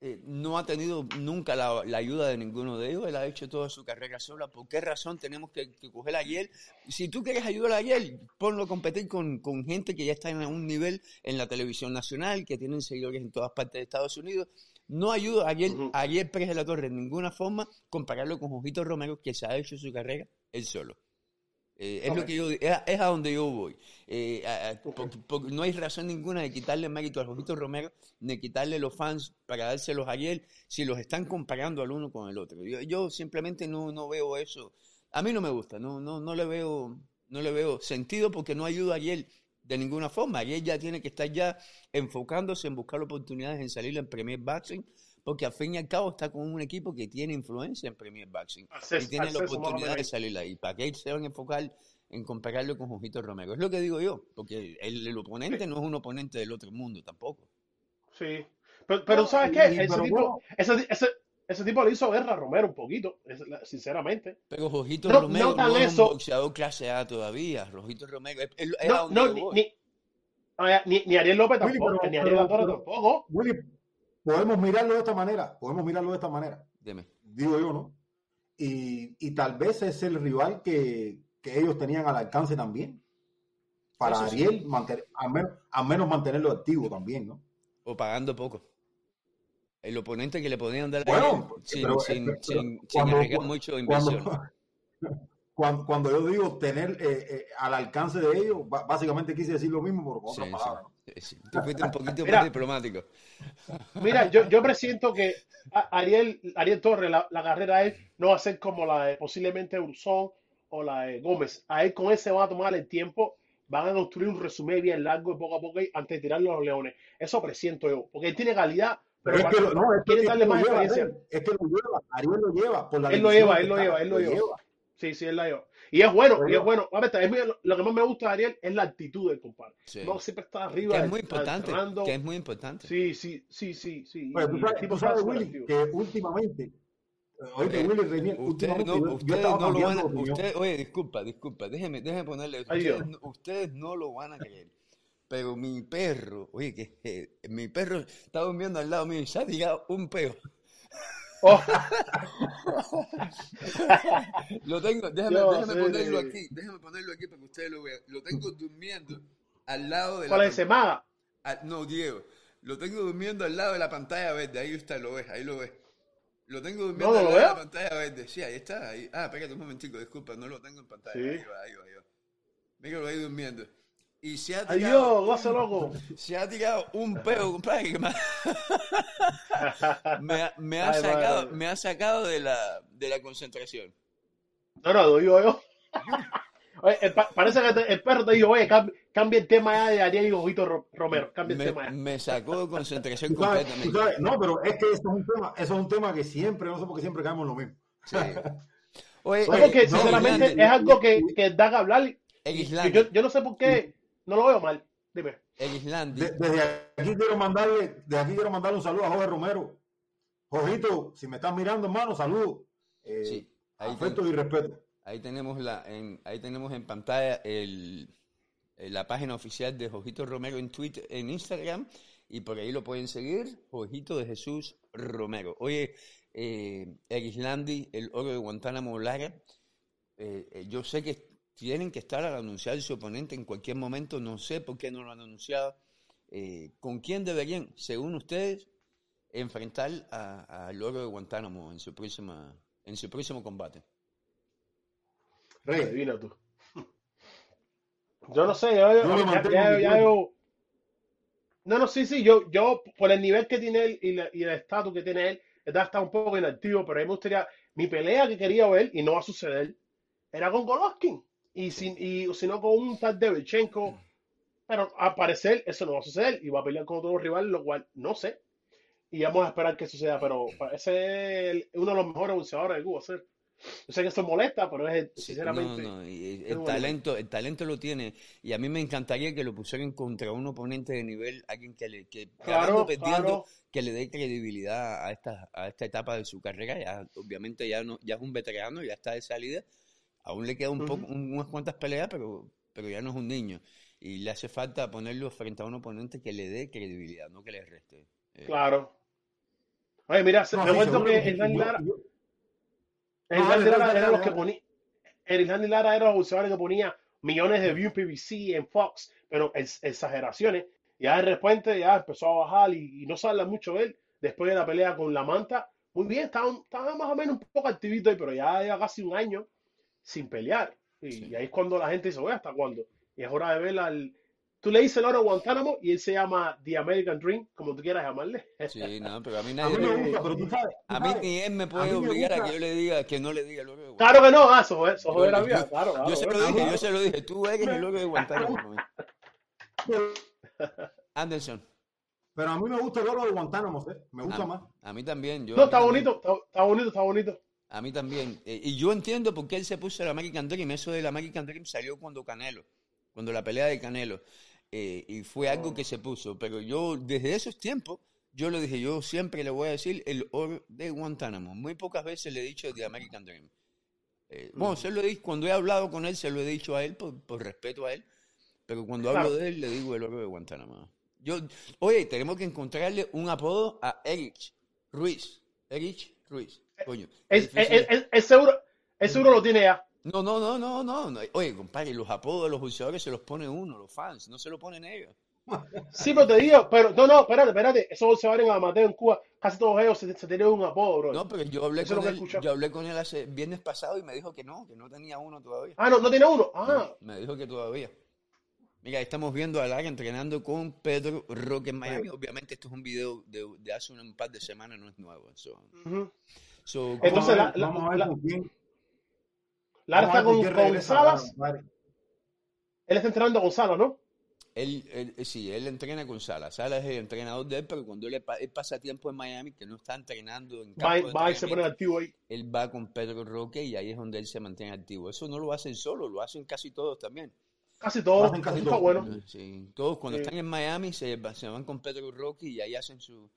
eh, no ha tenido nunca la, la ayuda de ninguno de ellos. Él ha hecho toda su carrera sola. ¿Por qué razón tenemos que, que coger a Yel? Si tú quieres ayudar a Yel, ponlo a competir con, con gente que ya está en un nivel en la televisión nacional, que tienen seguidores en todas partes de Estados Unidos. No ayuda a Yel, Ujú. a Yel Pérez de la Torre en ninguna forma compararlo con Ojito Romero, que se ha hecho su carrera él solo. Eh, es, lo Ok. que yo, es, es a donde yo voy. Eh, a- no hay razón ninguna de quitarle mérito a Ojito Romero, ni quitarle los fans para dárselos a él, si los están comparando al uno con el otro. Yo, yo simplemente no, no veo eso. A mí no me gusta, no, no, no le veo, no le veo sentido porque no ayuda a Ariel de ninguna forma. Ariel ya tiene que estar ya enfocándose en buscar oportunidades en salir en Premier Boxing, porque al fin y al cabo está con un equipo que tiene influencia en Premier Boxing y tiene la oportunidad de salir ahí. ¿Para qué se van a enfocar en compararlo con Jojito Romero? Es lo que digo yo, porque el, el oponente no es un oponente del otro mundo tampoco. Sí. Pero, pero No, ¿sabes y- qué? y- Ese pero tipo, bueno. ese, ese, ese tipo le hizo guerra a Romero un poquito, es- sinceramente. Pero Jojito No, Romero no no, tan es eso. un boxeador clase A todavía. Jojito Romero es, es- es a No, no, ni, ni, ni, ni Ariel López Willy, tampoco, pero- ni Ariel La pero- Torre pero- tampoco. Willy, podemos mirarlo de esta manera, podemos mirarlo de esta manera, Dime. digo yo, ¿no? Y, y tal vez es el rival que, que ellos tenían al alcance también. Para Eso sí. Ariel, mantener, al, menos, al menos mantenerlo activo también, ¿no? O pagando poco. El oponente que le podían dar a Bueno, él sin, pero- sin, pero- sin, sin cuando- arriesgar mucho Cuando, inversión. cuando, cuando yo digo tener eh, eh, al alcance de ellos, básicamente quise decir lo mismo, Sí, otras sí. palabras. Sí, sí. Tú fuiste un poquito Mira. más diplomático. Mira, yo, yo presiento que Ariel, Ariel Torres, la, la carrera él no va a ser como la de posiblemente Urzón o la de Gómez. A él con él se va a tomar el tiempo, van a construir un resumen bien largo y poco a poco antes de tirarlo a los leones. Eso presiento yo, porque él tiene calidad, Pero es que, lo- no, es que, que darle más lleva, es que lo lleva, Ariel lo lleva por la Él lo lleva, que él lo lleva, él lo lleva. Sí, sí, él la lleva. Y es bueno, Lo y es bueno. A ver, es muy- lo que más me gusta de Ariel es la actitud del compadre. Sí. No siempre está Que arriba, es muy importante. Que es muy importante. Sí, sí, sí, sí, sí. Bueno, tú sabes, tú sabes, Willy, activo. que últimamente, eh, Eh, Willy Reinier, Ustedes no, no lo van a, usted- oye, disculpa, disculpa, déjeme, déjeme ponerle, ustedes, ustedes no lo van a creer, pero mi perro, oye, que mi perro está durmiendo al lado mío y se ha tirado un peo. Oh, Lo tengo, déjame, Yo déjame ponerlo aquí, déjame ponerlo aquí para que ustedes lo vean. Lo tengo durmiendo al lado de la ¿Cuál es pantalla. Ah, no, Diego, lo tengo durmiendo al lado de la pantalla verde, ahí está, lo ves, ahí lo ves. Lo tengo durmiendo ¿No al lado de la pantalla verde, sí, ahí está, ahí. Ah, espérate un momentico, disculpa, no lo tengo en pantalla, Sí. ahí va, ahí va, ahí va. Míralo ahí durmiendo. Y se ha tirado, goce loco. se ha tirado un peo, compadre, que me ha, me ha- me ha Ay, sacado, me ha sacado de la, de la concentración. No, no, lo digo yo. Oye, el pa- parece que te- el perro te dijo, oye, cambia, cambia el tema ya de Ariel y Ojito Ro- Romero. Cambia el Me, tema ya. me sacó de concentración Tú sabes, tú completamente. sabes, no, pero es que eso es un tema, eso es un tema que siempre, no sé por qué siempre caemos en lo mismo. Sí. Oye, No, porque no, sinceramente Irlande, es algo que, que da que hablar. Irlande. yo, yo no sé por qué no lo veo mal. Dime. Erislandi. De- desde aquí quiero mandarle, desde aquí quiero mandarle un saludo a Jorge Romero. Jorgito, si me estás mirando, hermano, saludos. Eh, Sí, ahí afecto y respeto. Ahí tenemos la, en, ahí tenemos en pantalla el, la página oficial de Jojito Romero en Twitter, en Instagram, y por ahí lo pueden seguir, Jojito de Jesús Romero. Oye, eh, Erislandi, el oro de Guantánamo Lara, eh, eh, yo sé que tienen que estar al anunciar su oponente en cualquier momento, no sé por qué no lo han anunciado. Eh, ¿Con quién deberían, según ustedes, enfrentar a- al oro de Guantánamo en su próxima, en su próximo combate? Rey, Adivina tú. Yo no sé, yo, yo- Yo me ya- ya- yo- No, no, sí, sí, yo, yo, por el nivel que tiene él y, la- y el estatus que tiene él, está, está un poco inactivo, pero a mí me gustaría, mi pelea que quería ver, y no va a suceder, era con Golovkin, y si, y, si no con un tal Devchenko, pero al parecer eso no va a suceder, y va a pelear con otro rival, lo cual no sé, y vamos a esperar que suceda, pero ese es uno de los mejores boxeadores de Cuba, ser. Yo sé que eso molesta, pero es sinceramente. no, no, y el bueno. talento, el talento lo tiene y a mí me encantaría que lo pusieran contra un oponente de nivel, alguien que le que Claro, perdiendo, claro. que le dé credibilidad a esta a esta etapa de su carrera. Ya obviamente ya no ya es un veterano, ya está de salida. Aún le queda un poco Ujú. un- unas cuantas peleas, pero pero ya no es un niño y le hace falta ponerlo frente a un oponente que le dé credibilidad, no que le reste. Eh, Claro. Oye, mira, se- No, me sí, seguro que Hernán Lara, yo- Hernán dale, Lara era los que ponía, Hernán Lara era los boxeadores que ponía millones de views PBC en Fox, pero ex- exageraciones. Ya de repente ya empezó a bajar y, y no se habla mucho de él. Después de la pelea con la manta, muy bien, estaba, estaba más o menos un poco activito ahí, pero ya lleva casi un año sin pelear. Y, Sí. y ahí es cuando la gente dice, oye, ¿hasta cuándo? Y es hora de ver al... Tú le dices el oro Guantánamo y él se llama The American Dream, como tú quieras llamarle. Sí, no, pero a mí A nadie mí me me- gusta, pero tú sabes. tú a mí ni él me a puede me obligar a que yo le diga que no le diga lo que Claro que no, ah, eso, es- eso yo- vida, claro, claro. Yo se lo dije, claro. yo se lo dije, tú eres el loco de Guantánamo. Anderson, Pero a mí me gusta el oro de Guantánamo, ¿eh? me gusta a, más. a mí también. Yo, No, está también, bonito, está, está bonito, está bonito. A mí también. Eh, y yo entiendo por qué él se puso el American Dream. Eso del American Dream salió cuando Canelo, cuando la pelea de Canelo. Eh, y fue algo que se puso. Pero yo, desde esos tiempos, yo le dije, yo siempre le voy a decir el oro de Guantánamo. Muy pocas veces le he dicho de American Dream. Eh, bueno, se lo he cuando he hablado con él, se lo he dicho a él por, por respeto a él. Pero cuando hablo de él, le digo el oro de Guantánamo. Yo, oye, tenemos que encontrarle un apodo a Erich Ruiz. Erich Ruiz. Coño. Es, es, es- es seguro, es seguro lo tiene ya. No, no, no, no, no. Oye, compadre, los apodos de los boxeadores se los pone uno, los fans, no se los ponen ellos. Sí, pero te digo, pero no, no, espérate, espérate. Esos boxeadores en amateur en Cuba, casi todos ellos se, se tienen un apodo, bro. No, pero yo hablé Eso con él, yo hablé con él hace viernes pasado y me dijo que no, que no tenía uno todavía. Ah, no, no tiene uno. Ah, Me dijo que todavía. Mira, estamos viendo a Lara entrenando con Pedro Roque en Miami. Obviamente esto es un video de, de hace un par de semanas, no es nuevo. So, Entonces, vamos a la- la- vamos a ver la-. Lara está con con, Salas. Él está entrenando con Salas, ¿no? Él, él- eh, sí, él entrena con Salas. Salas es el entrenador de él, pero cuando él, pa- él pasa tiempo en Miami, que no está entrenando en Va, campo va y se pone activo ahí. él va con Pedro Roque y ahí es donde él se mantiene activo. Eso no lo hacen solo, lo hacen casi todos también. Casi todo. hacen casi Eso está todo. bueno. Sí, todos cuando Sí. están en Miami se, se van con Pedro Roque y ahí hacen su-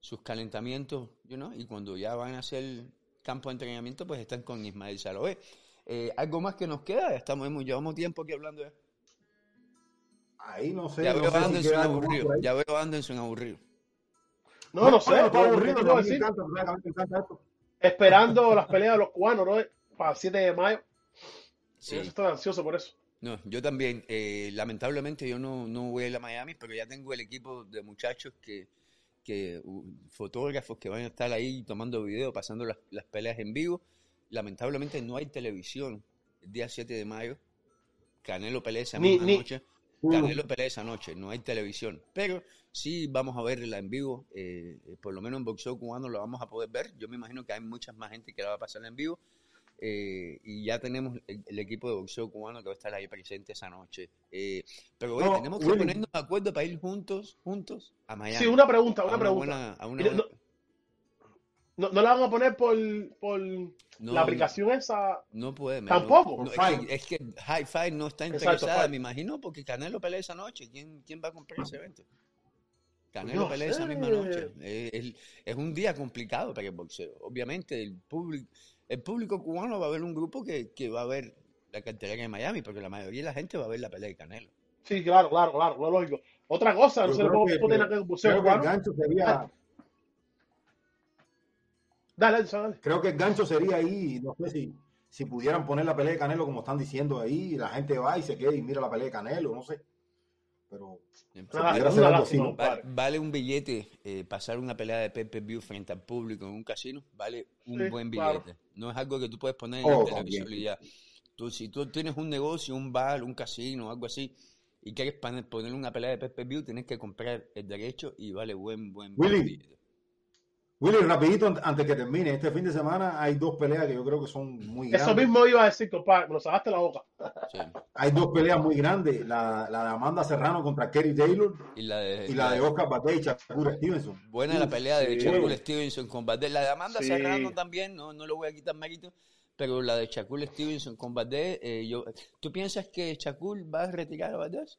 sus calentamientos, you know, y cuando ya van a hacer campo de entrenamiento, pues están con Ismael Saloé. Eh, ¿Algo más que nos queda? Estamos, hemos- llevamos tiempo aquí hablando de Ahí no sé. Ya no veo sé a Anderson aburrido. Ya veo a Anderson aburrido. No, no sé. no, está aburrido, ¿qué te a puedo mí me decir? encanta, me encanta esto. Esperando las peleas de los cubanos, ¿no? Para el 7 de mayo. Sí. Yo estoy ansioso por eso. No, yo también. Eh, lamentablemente yo no, no voy a ir a Miami, pero ya tengo el equipo de muchachos que, que uh, fotógrafos que van a estar ahí tomando video, pasando las, las peleas en vivo. Lamentablemente no hay televisión el día 7 de mayo. Canelo pelea esa misma ni- noche. Uh, Canelo pelea esa noche, no hay televisión. Pero sí vamos a verla en vivo. eh, eh, por lo menos en boxeo cubano lo vamos a poder ver. Yo me imagino que hay muchas más gente que la va a pasar en vivo. Eh, y ya tenemos el, el equipo de boxeo cubano que va a estar ahí presente esa noche. Eh, pero oye, No, tenemos que Willy. ponernos de acuerdo para ir juntos, juntos a Miami. Sí, una pregunta, a una pregunta. buena- a una Mira, buena- No, no la van a poner por, por No, la aplicación esa. No puede. Tampoco. es, que, es que Hi-Fi no está interesada, me imagino, porque Canelo pelea esa noche. ¿Quién, quién va a comprar ese evento? Canelo No pelea esa misma noche. Es, es- es un día complicado para el boxeo. Obviamente, el público, el público cubano va a ver un grupo que, que va a ver la cartelera de Miami, porque la mayoría de la gente va a ver la pelea de Canelo. Sí, claro, claro, claro, es lógico. Otra cosa, no se le puede que- poner que el boxeo Creo que el gancho sería, Dale, Edson, dale. creo que el gancho sería ahí, no sé si, si pudieran poner la pelea de Canelo como están diciendo ahí, y la gente va y se queda y mira la pelea de Canelo, no sé. Pero así, vale un billete eh, pasar una pelea de pay-per-view frente al público en un casino, vale un Sí, buen claro. billete. No es algo que tú puedes poner en Oh, y ya. Tú, si tú tienes un negocio, un bar, un casino, algo así, y quieres poner una pelea de pay-per-view, tienes que comprar el derecho y vale buen, buen, buen billete. Willy, rapidito an- antes que termine, este fin de semana hay dos peleas que yo creo que son muy grandes. Eso mismo iba a decir, compadre, me lo sacaste la boca. Sí. Hay dos peleas muy grandes, la, la de Amanda Serrano contra Kerry Taylor Y la de, y la de Oscar Batey y Shakur Stevenson. Buena la pelea de sí. Shakur Stevenson con Valdez. La de Amanda Sí. Serrano también, no, no le voy a quitar mérito, pero la de Shakur Stevenson con Valdez, eh, yo, ¿tú piensas que Shakur va a retirar a Valdez?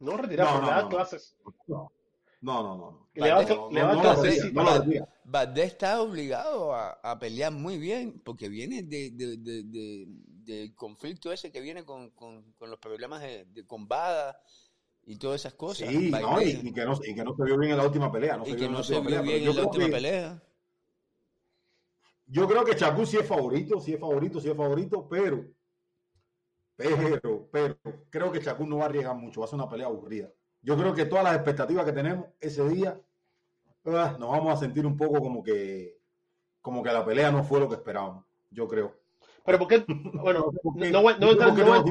No retirar, No, no. clases. No, no, no. no. No, está obligado a, a pelear muy bien porque viene de, de- de- de- del conflicto ese que viene con, con- con los problemas de, de con Bada y todas esas cosas. Sí, no, y, que no, y que no se vio bien en la última pelea. No y se que vio no se vio bien en la última pelea. Yo creo que Shakur sí es favorito, sí es favorito, sí es favorito, pero, pero, pero, creo que Shakur no va a arriesgar mucho, va a ser una pelea aburrida. Yo creo que todas las expectativas que tenemos ese día, ah, nos vamos a sentir un poco como que, como que la pelea no fue lo que esperábamos, yo creo. Pero ¿por qué? Bueno, No no voy no voy a sé entrar no.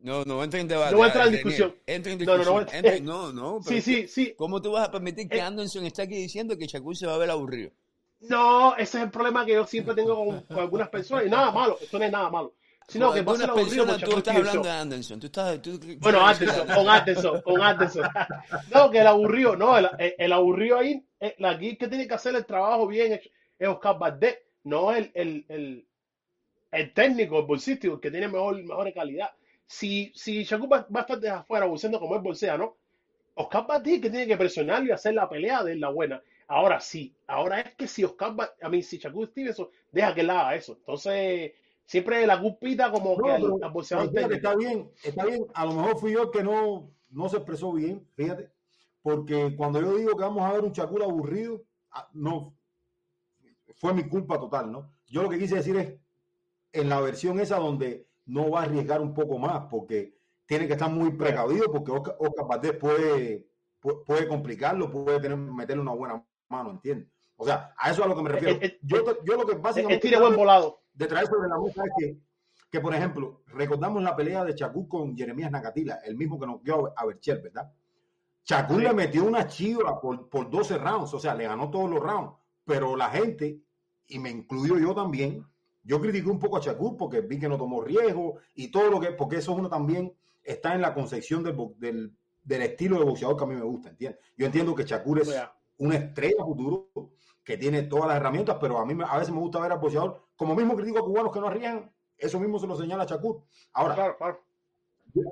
No, no entra en debate. No voy a entrar en discusión. Entra en No, no, discusión. no voy a- Entra- no, no, pero Sí, sí, sí. ¿Cómo tú vas a permitir que Eh. Anderson esté aquí diciendo que Shakur se va a ver aburrido? No, ese es el problema que yo siempre tengo con, con algunas personas. Y nada malo, esto no es nada malo. Sino que va a ser algunas aburrido personas con tú estás hablando de Anderson. Tú estás, tú- Bueno, Anderson, con Anderson, con Anderson. No, que el aburrido, no, el, el- el aburrido ahí, eh, la aquí que tiene que hacer el trabajo bien es, es Oscar Valdez, no el, el, el, el técnico, el bolsístico, el que tiene mejor, mejor calidad. Si, si Shakur va, va a estar de afuera bolseando como él bolsea, ¿no? Oscar Valdez que tiene que presionarlo y hacer la pelea de la buena. Ahora sí, ahora es que si Oscar, Va- a mí, si Shakur Stevenson deja que él haga eso. Entonces, siempre la culpita como No, que pero- al pero boxeador fíjate, técnico. está bien, está bien. A lo mejor fui yo el que no, no se expresó bien, fíjate. Porque cuando yo digo que vamos a ver un Shakur aburrido, ah, no, fue mi culpa total, ¿no? Yo lo que quise decir es, en la versión esa donde no va a arriesgar un poco más, porque tiene que estar muy precavido, porque Oscar, Oscar puede, puede, puede complicarlo, puede tener, meterle una buena mano, ¿entiendes? O sea, a eso es a lo que me refiero. Eh, eh, Yo, te- yo lo que básicamente tiene buen volado. de traer sobre la mesa es que, que, por ejemplo, recordamos la pelea de Chacú con Jeremías Nakatila, el mismo que nos dio a Berchel, ¿verdad? Chacú Sí. le metió una chiva por, por 12 rounds, o sea, le ganó todos los rounds, pero la gente, y me incluyo yo también, yo critiqué un poco a Chacú porque vi que no tomó riesgo y todo lo que, porque eso uno también está en la concepción del, del, del estilo de boxeador que a mí me gusta, ¿entiendes? Yo entiendo que Chacú es una estrella futuro que tiene todas las herramientas, pero a mí a veces me gusta ver al boxeador, como mismo critico a cubanos que no arriesgan, eso mismo se lo señala Chacur. Ahora, Claro, claro.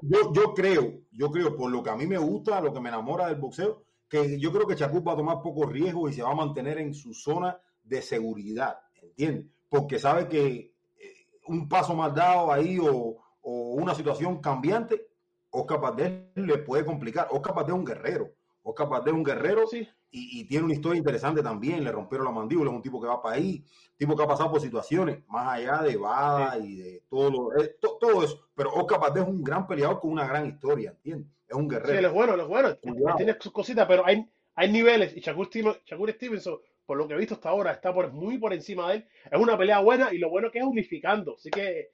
yo, yo creo, yo creo, por lo que a mí me gusta, lo que me enamora del boxeo, que yo creo que Chacur va a tomar poco riesgo y se va a mantener en su zona de seguridad, ¿entiendes? Porque sabe que eh, un paso mal dado ahí o, o una situación cambiante, Oscar Valdez le puede complicar. Oscar Valdez es un guerrero. Oscar Valdez es un guerrero Sí. Y, y tiene una historia interesante también. Le rompieron la mandíbula, es un tipo que va para ahí, tipo que ha pasado por situaciones más allá de Bada y de todo lo, eh, to- todo eso. Pero Oscar Valdez es un gran peleador con una gran historia, ¿entiendes? Es un Sí, él guerrero. es bueno, él es bueno. Cuidado. tiene sus cositas, pero hay, hay niveles. Y Shakur, Shakur Stevenson, por lo que he visto hasta ahora, está por, muy por encima de él. Es una pelea buena y lo bueno que es unificando. Así que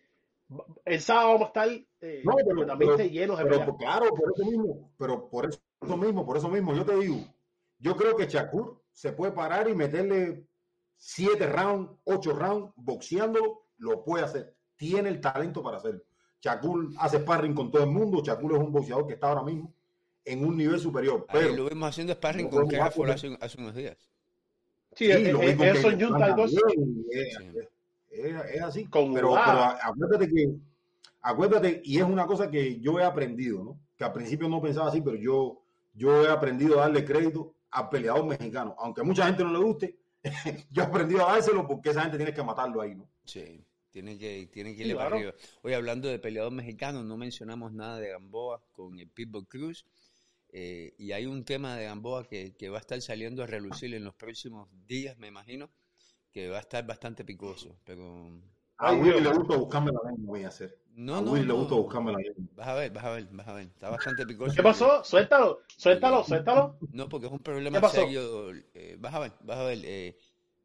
el sábado vamos a estar eh, No, pero- pero- llenos de Pero peleas. claro, por eso mismo, pero por eso mismo, por eso mismo, yo te digo, yo creo que Shakur se puede parar y meterle siete rounds, ocho rounds, boxeándolo, lo puede hacer. Tiene el talento para hacerlo. Shakur hace sparring con todo el mundo, Shakur es un boxeador que está ahora mismo en un nivel superior, pero lo vimos haciendo sparring con Crawford hace, hace unos días. Sí, Sí, eh, lo también, Es, Sí. es- es así. Con pero, pero acuérdate que, acuérdate, y es una cosa que yo he aprendido, ¿no? Que al principio no pensaba así, pero yo, yo he aprendido a darle crédito al peleador mexicano. Aunque a mucha gente no le guste, yo he aprendido a dárselo porque esa gente tiene que matarlo ahí, ¿no? Sí, tiene que, tiene que irle para claro. arriba. Hoy hablando de peleador mexicano, no mencionamos nada de Gamboa con el Pitbull Cruz. eh, y hay un tema de Gamboa que, que va a estar saliendo a relucir en los próximos días, me imagino, que va a estar bastante picoso. Pero A Ay, Willy le gusta buscarme la lengua, voy a hacer. No, a no, Willy le no. gusta buscarme la lengua. Vas a ver, vas a ver, vas a ver. Está bastante picoso. ¿Qué pasó? Suéltalo, suéltalo, suéltalo. No, porque es un problema ¿Qué pasó? serio. eh, vas a ver, vas a ver. eh,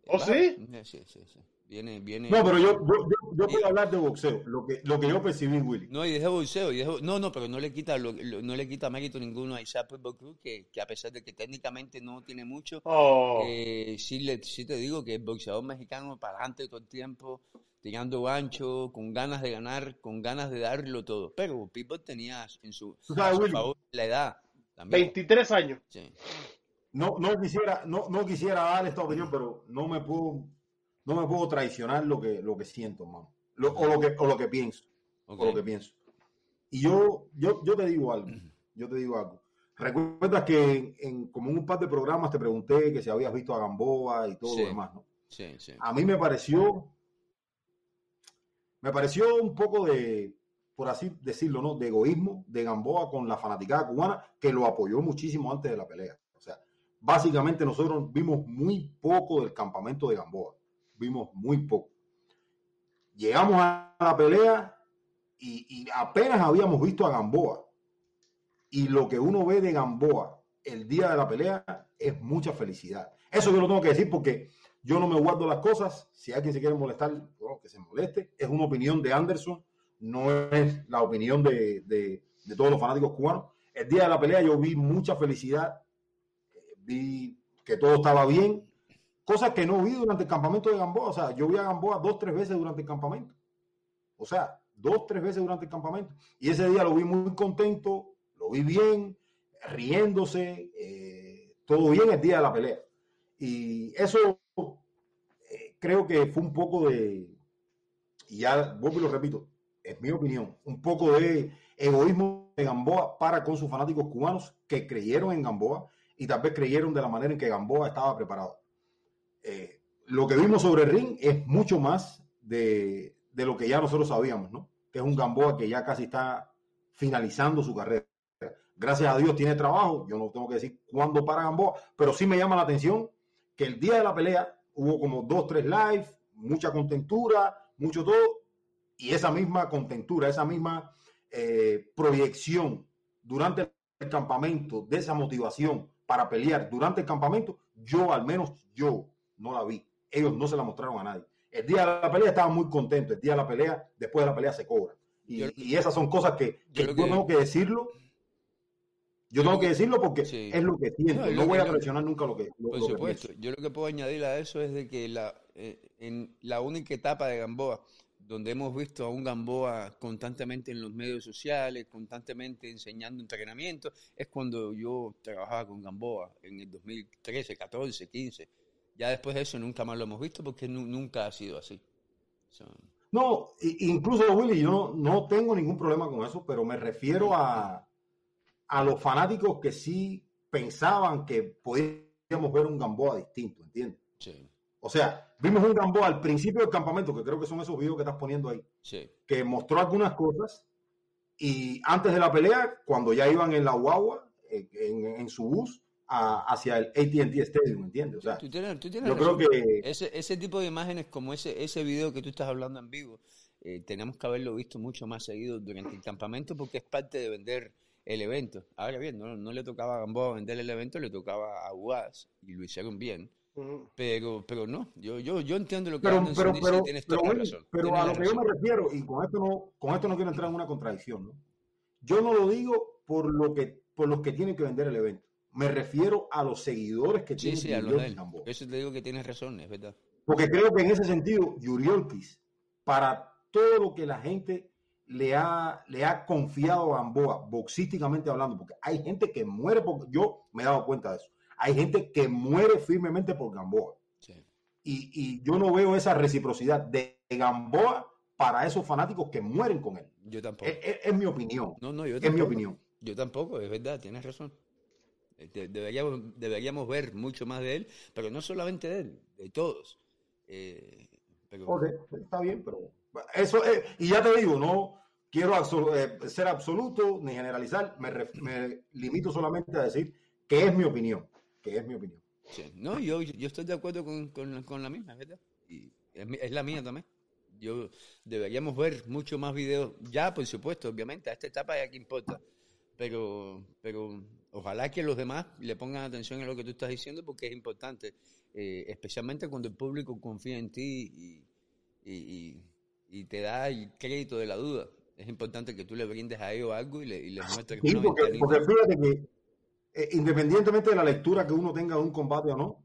¿Oh, a- sí? Sí, sí, sí. Viene, viene. No, pero yo, yo, yo, yo puedo hablar de boxeo, lo que, lo que yo percibí, Willy. No, y deje boxeo, y deje- no, no, pero no le quita, lo- lo- no le quita mérito ninguno a Isaac Cruz, que, que a pesar de que técnicamente no tiene mucho, Oh, eh, sí, le, sí te digo que es boxeador mexicano para adelante todo el tiempo, tirando ancho, con ganas de ganar, con ganas de darlo todo. Pero Pitbull tenía en su, sabes, favor la edad también. 23 años. Sí. No, no quisiera, no, no quisiera dar esta opinión, pero no me puedo, no me puedo traicionar lo que, lo que siento, hermano. Lo- o lo que, o lo que pienso. o lo que pienso. Y yo, yo, yo te digo algo, yo te digo algo. Recuerdas que en, en- como en un par de programas te pregunté que si habías visto a Gamboa y todo Sí. lo demás, ¿no? Sí, sí. A mí me pareció, me pareció un poco de, por así decirlo, ¿no? De egoísmo de Gamboa con la fanaticada cubana que lo apoyó muchísimo antes de la pelea. O sea, básicamente nosotros vimos muy poco del campamento de Gamboa. Vimos muy poco. Llegamos a la pelea y, y apenas habíamos visto a Gamboa. Y lo que uno ve de Gamboa el día de la pelea es mucha felicidad. Eso yo lo tengo que decir porque yo no me guardo las cosas. Si alguien se quiere molestar, bueno, que se moleste. Es una opinión de Anderson, no es la opinión de, de- de todos los fanáticos cubanos. El día de la pelea yo vi mucha felicidad, vi que todo estaba bien, cosas que no vi durante el campamento de Gamboa. O sea, yo vi a Gamboa dos, tres veces durante el campamento. O sea, dos, tres veces durante el campamento. Y ese día lo vi muy contento, lo vi bien, riéndose, eh, todo bien el día de la pelea. Y eso creo que fue un poco de, y ya vuelvo y lo repito, es mi opinión, un poco de egoísmo de Gamboa para con sus fanáticos cubanos que creyeron en Gamboa y tal vez creyeron de la manera en que Gamboa estaba preparado. Eh, lo que vimos sobre ring es mucho más de, de lo que ya nosotros sabíamos, ¿no? Que es un Gamboa que ya casi está finalizando su carrera. Gracias a Dios tiene trabajo, yo no tengo que decir cuándo para Gamboa, pero sí me llama la atención que el día de la pelea hubo como dos, tres live, mucha contentura, mucho todo, y esa misma contentura, esa misma eh, proyección durante el campamento, de esa motivación para pelear durante el campamento, yo al menos yo no la vi. Ellos no se la mostraron a nadie. El día de la pelea estaban muy contentos, el día de la pelea, después de la pelea se cobra. Y, y esas son cosas que, que yo tengo que decirlo. Yo tengo que decirlo porque Sí. es lo que siento. No, voy a presionar nunca lo que, lo, Por lo supuesto, yo lo que puedo añadir a eso es de que la, eh, en la única etapa de Gamboa donde hemos visto a un Gamboa constantemente en los medios sociales, constantemente enseñando entrenamiento, es cuando yo trabajaba con Gamboa en el 2013, 14, 15. Ya después de eso nunca más lo hemos visto porque nu- nunca ha sido así. So, No, incluso Willy, yo no, no tengo ningún problema con eso, pero me refiero a, a los fanáticos que sí pensaban que podíamos ver un Gamboa distinto, ¿entiendes? sí, O sea, vimos un Gamboa al principio del campamento, que creo que son esos videos que estás poniendo ahí, sí, que mostró algunas cosas y antes de la pelea, cuando ya iban en la guagua, en, en- en su bus, a- hacia el AT&T Stadium, ¿entiendes? O sea, tú tienes, tú tienes yo creo que Ese, ese tipo de imágenes como ese, ese video que tú estás hablando en vivo, eh, tenemos que haberlo visto mucho más seguido durante el campamento porque es parte de vender el evento. Ahora bien, no, no le tocaba a Gamboa vender el evento, le tocaba a UAS y lo hicieron bien. Pero, pero no, yo, yo, yo entiendo lo que pero, Anderson pero, dice pero, tienes pero, toda la Willy, razón. pero tienes a lo que yo me refiero, y con esto no, con esto no quiero entrar en una contradicción, ¿no? Yo no lo digo por lo que, por los que tienen que vender el evento. Me refiero a los seguidores que Sí, tienen sí, a los de. Gamboa. Eso te digo que tienes razón, es verdad. Porque creo que en ese sentido, Yuriorkis, para todo lo que la gente le ha, le ha confiado a Gamboa, boxísticamente hablando, porque hay gente que muere por, yo me he dado cuenta de eso, hay gente que muere firmemente por Gamboa. Y, y, yo no veo esa reciprocidad de Gamboa para esos fanáticos que mueren con él. Yo tampoco. Es, mi opinión. No, no, yo Es mi opinión. Yo tampoco, es verdad, tienes razón. Este, deberíamos, deberíamos ver mucho más de él, pero no solamente de él, de todos. Eh, está bien, pero eso es, y ya te digo, no quiero eh, ser absoluto ni generalizar, me, me, limito solamente a decir que es mi opinión, que es mi opinión. no, yo, estoy de acuerdo con, con, la misma, ¿verdad? Y es, la mía también. Yo deberíamos ver mucho más videos, ya por supuesto, obviamente, a esta etapa ya que importa, pero, pero ojalá que los demás le pongan atención a lo que tú estás diciendo porque es importante, eh, especialmente cuando el público confía en ti y, te da el crédito de la duda. Es importante que tú le brindes a ellos algo y, le, y les muestres sí, porque, porque, fíjate que eh, independientemente de la lectura que uno tenga de un combate o no,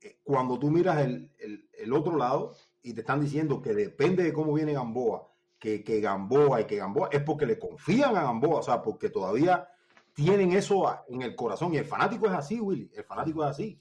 eh, cuando tú miras el, el, el otro lado, y te están diciendo que depende de cómo viene Gamboa, que, que Gamboa y que Gamboa, es porque le confían a Gamboa, o sea, porque todavía tienen eso en el corazón. Y el fanático es así, Willy, el fanático es así.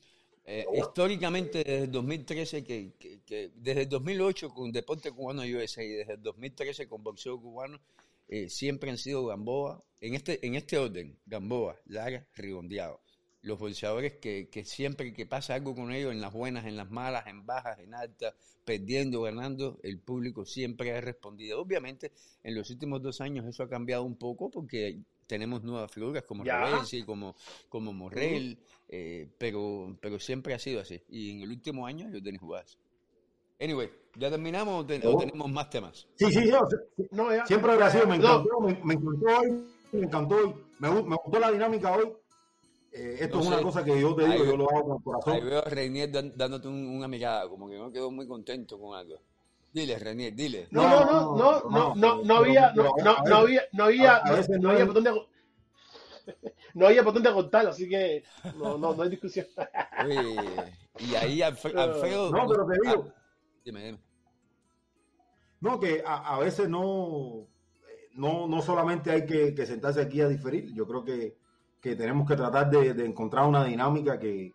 Eh, históricamente, desde el 2013, que, que, desde el 2008 con Deporte Cubano USA y desde el 2013 con Boxeo Cubano, eh, siempre han sido Gamboa, en este, en este orden, Gamboa, Lara, Rigondeado los boxeadores que, que, siempre que pasa algo con ellos, en las buenas, en las malas, en bajas, en altas, perdiendo, ganando, el público siempre ha respondido. Obviamente, en los últimos dos años eso ha cambiado un poco porque tenemos nuevas figuras como y como, como Morrell, eh, pero, pero siempre ha sido así. Y en el último año yo tenía jugadas. Anyway, ¿ya terminamos o, oh. tenemos más temas? Sí, sí, yo, no, siempre ha sido, me encantó, me, encantó hoy, me encantó hoy, me gustó la dinámica hoy eh, esto es una cosa que yo te digo, yo lo hago con el corazón. Ahí veo a Reinier dándote una mirada, como que no quedó muy contento con algo. Dile, Reinier, dile. No, no, no, no, no, no, no había, no, no, había, no había, no había botón de no había botón de contar, así que no, no, no hay discusión. y ahí Alfredo. No, pero te digo. Ah, dime, dime. No, que a, a veces no, no, no solamente hay que, que sentarse aquí a diferir. Yo creo que que tenemos que tratar de, encontrar una dinámica que,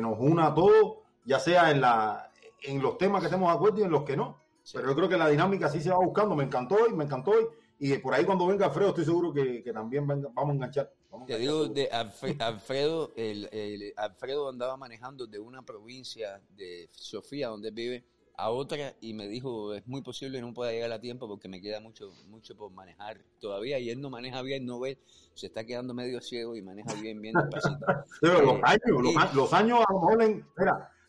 nos una a todos, ya sea en, la, en los temas que estemos de acuerdo y en los que no. Pero yo creo que la dinámica sí se va buscando. Me encantó hoy, me encantó hoy. Y por ahí cuando venga Alfredo estoy seguro que, también vamos a enganchar. Te digo, de Alfredo, el, Alfredo andaba manejando de una provincia de Sofía, donde vive, a otra y me dijo, es muy posible que no pueda llegar a tiempo porque me queda mucho mucho por manejar todavía y él no maneja bien, no ve, se está quedando medio ciego y maneja bien, bien despacito. Pero los, eh, años, los, años a lo mejor,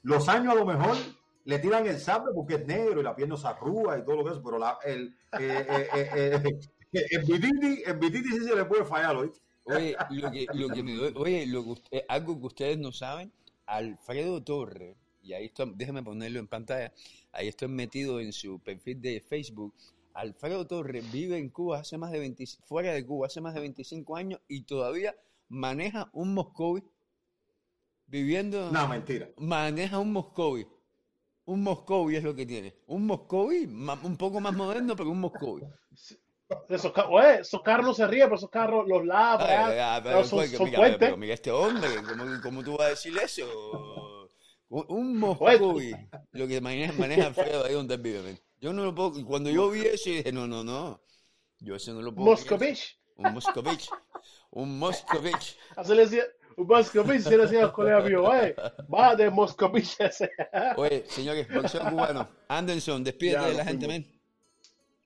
los años a lo mejor le tiran el sable porque es negro y la piel no se arruga y todo lo que es, pero la, el, eh, eh, eh, el, bititi, el bititi sí se le puede fallar, Oye, lo que, lo que me oye, lo que, algo que ustedes no saben, Alfredo Torres y ahí estoy, déjeme ponerlo en pantalla, ahí estoy metido en su perfil de Facebook. Alfredo Torres vive en Cuba hace más de 20, fuera de Cuba hace más de 25 años y todavía maneja un Moscovi viviendo. No, mentira. Maneja un Moscovi. Un Moscovi es lo que tiene. Un Moscovi, un poco más moderno, pero un Moscovi. Esos, esos, carros no se ríen, pero esos carros los son, mira, pero mira este hombre, ¿cómo, ¿cómo tú vas a decir eso? Un Moscovi, lo que maneja, maneja Alfredo ahí donde vive. Yo no lo puedo. Y cuando yo vi eso, dije, no, no, no. Yo eso no lo puedo. Moscovich. Un Moscovich. Un Moscovich. Así le decía. Un Moscovich, se le decía a los colegas míos, va de Moscovich ese. Oye, señores, boxeo cubano. Anderson, despídete de la gente, men.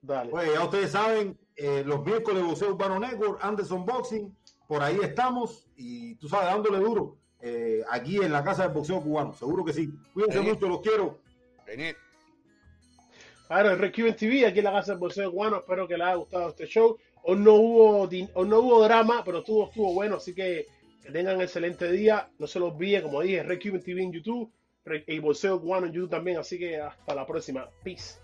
Dale. Oye, ya ustedes saben, eh, los miércoles Boxeo Urbano Network, Anderson Boxing, por ahí estamos y tú sabes, dándole duro. Eh, aquí en la Casa del Boxeo Cubano. Seguro que sí. Cuídense mucho, los quiero. René. Claro, el Requiven TV, aquí en la Casa del Boxeo Cubano. Espero que les haya gustado este show. Hoy no hubo, hoy no hubo drama, pero estuvo, estuvo bueno. Así que que tengan excelente día. No se los olviden, como dije, Requiven TV en YouTube y Boxeo Cubano en YouTube también. Así que hasta la próxima. Peace.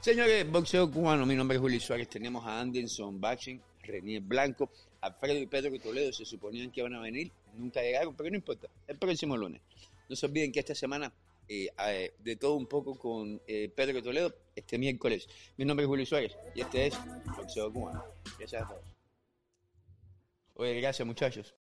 Señores, Boxeo Cubano, mi nombre es Julio Suárez. Tenemos a Anderson Baching, René Blanco, Alfredo y Pedro Toledo. Se suponían que iban a venir nunca llegaron, pero no importa, el próximo lunes. No se olviden que esta semana, eh, eh, de todo un poco con eh, Pedro Toledo, este miércoles. Mi nombre es Julio Suárez y este es Boxeo Cubano. Gracias a todos. Oye, gracias muchachos.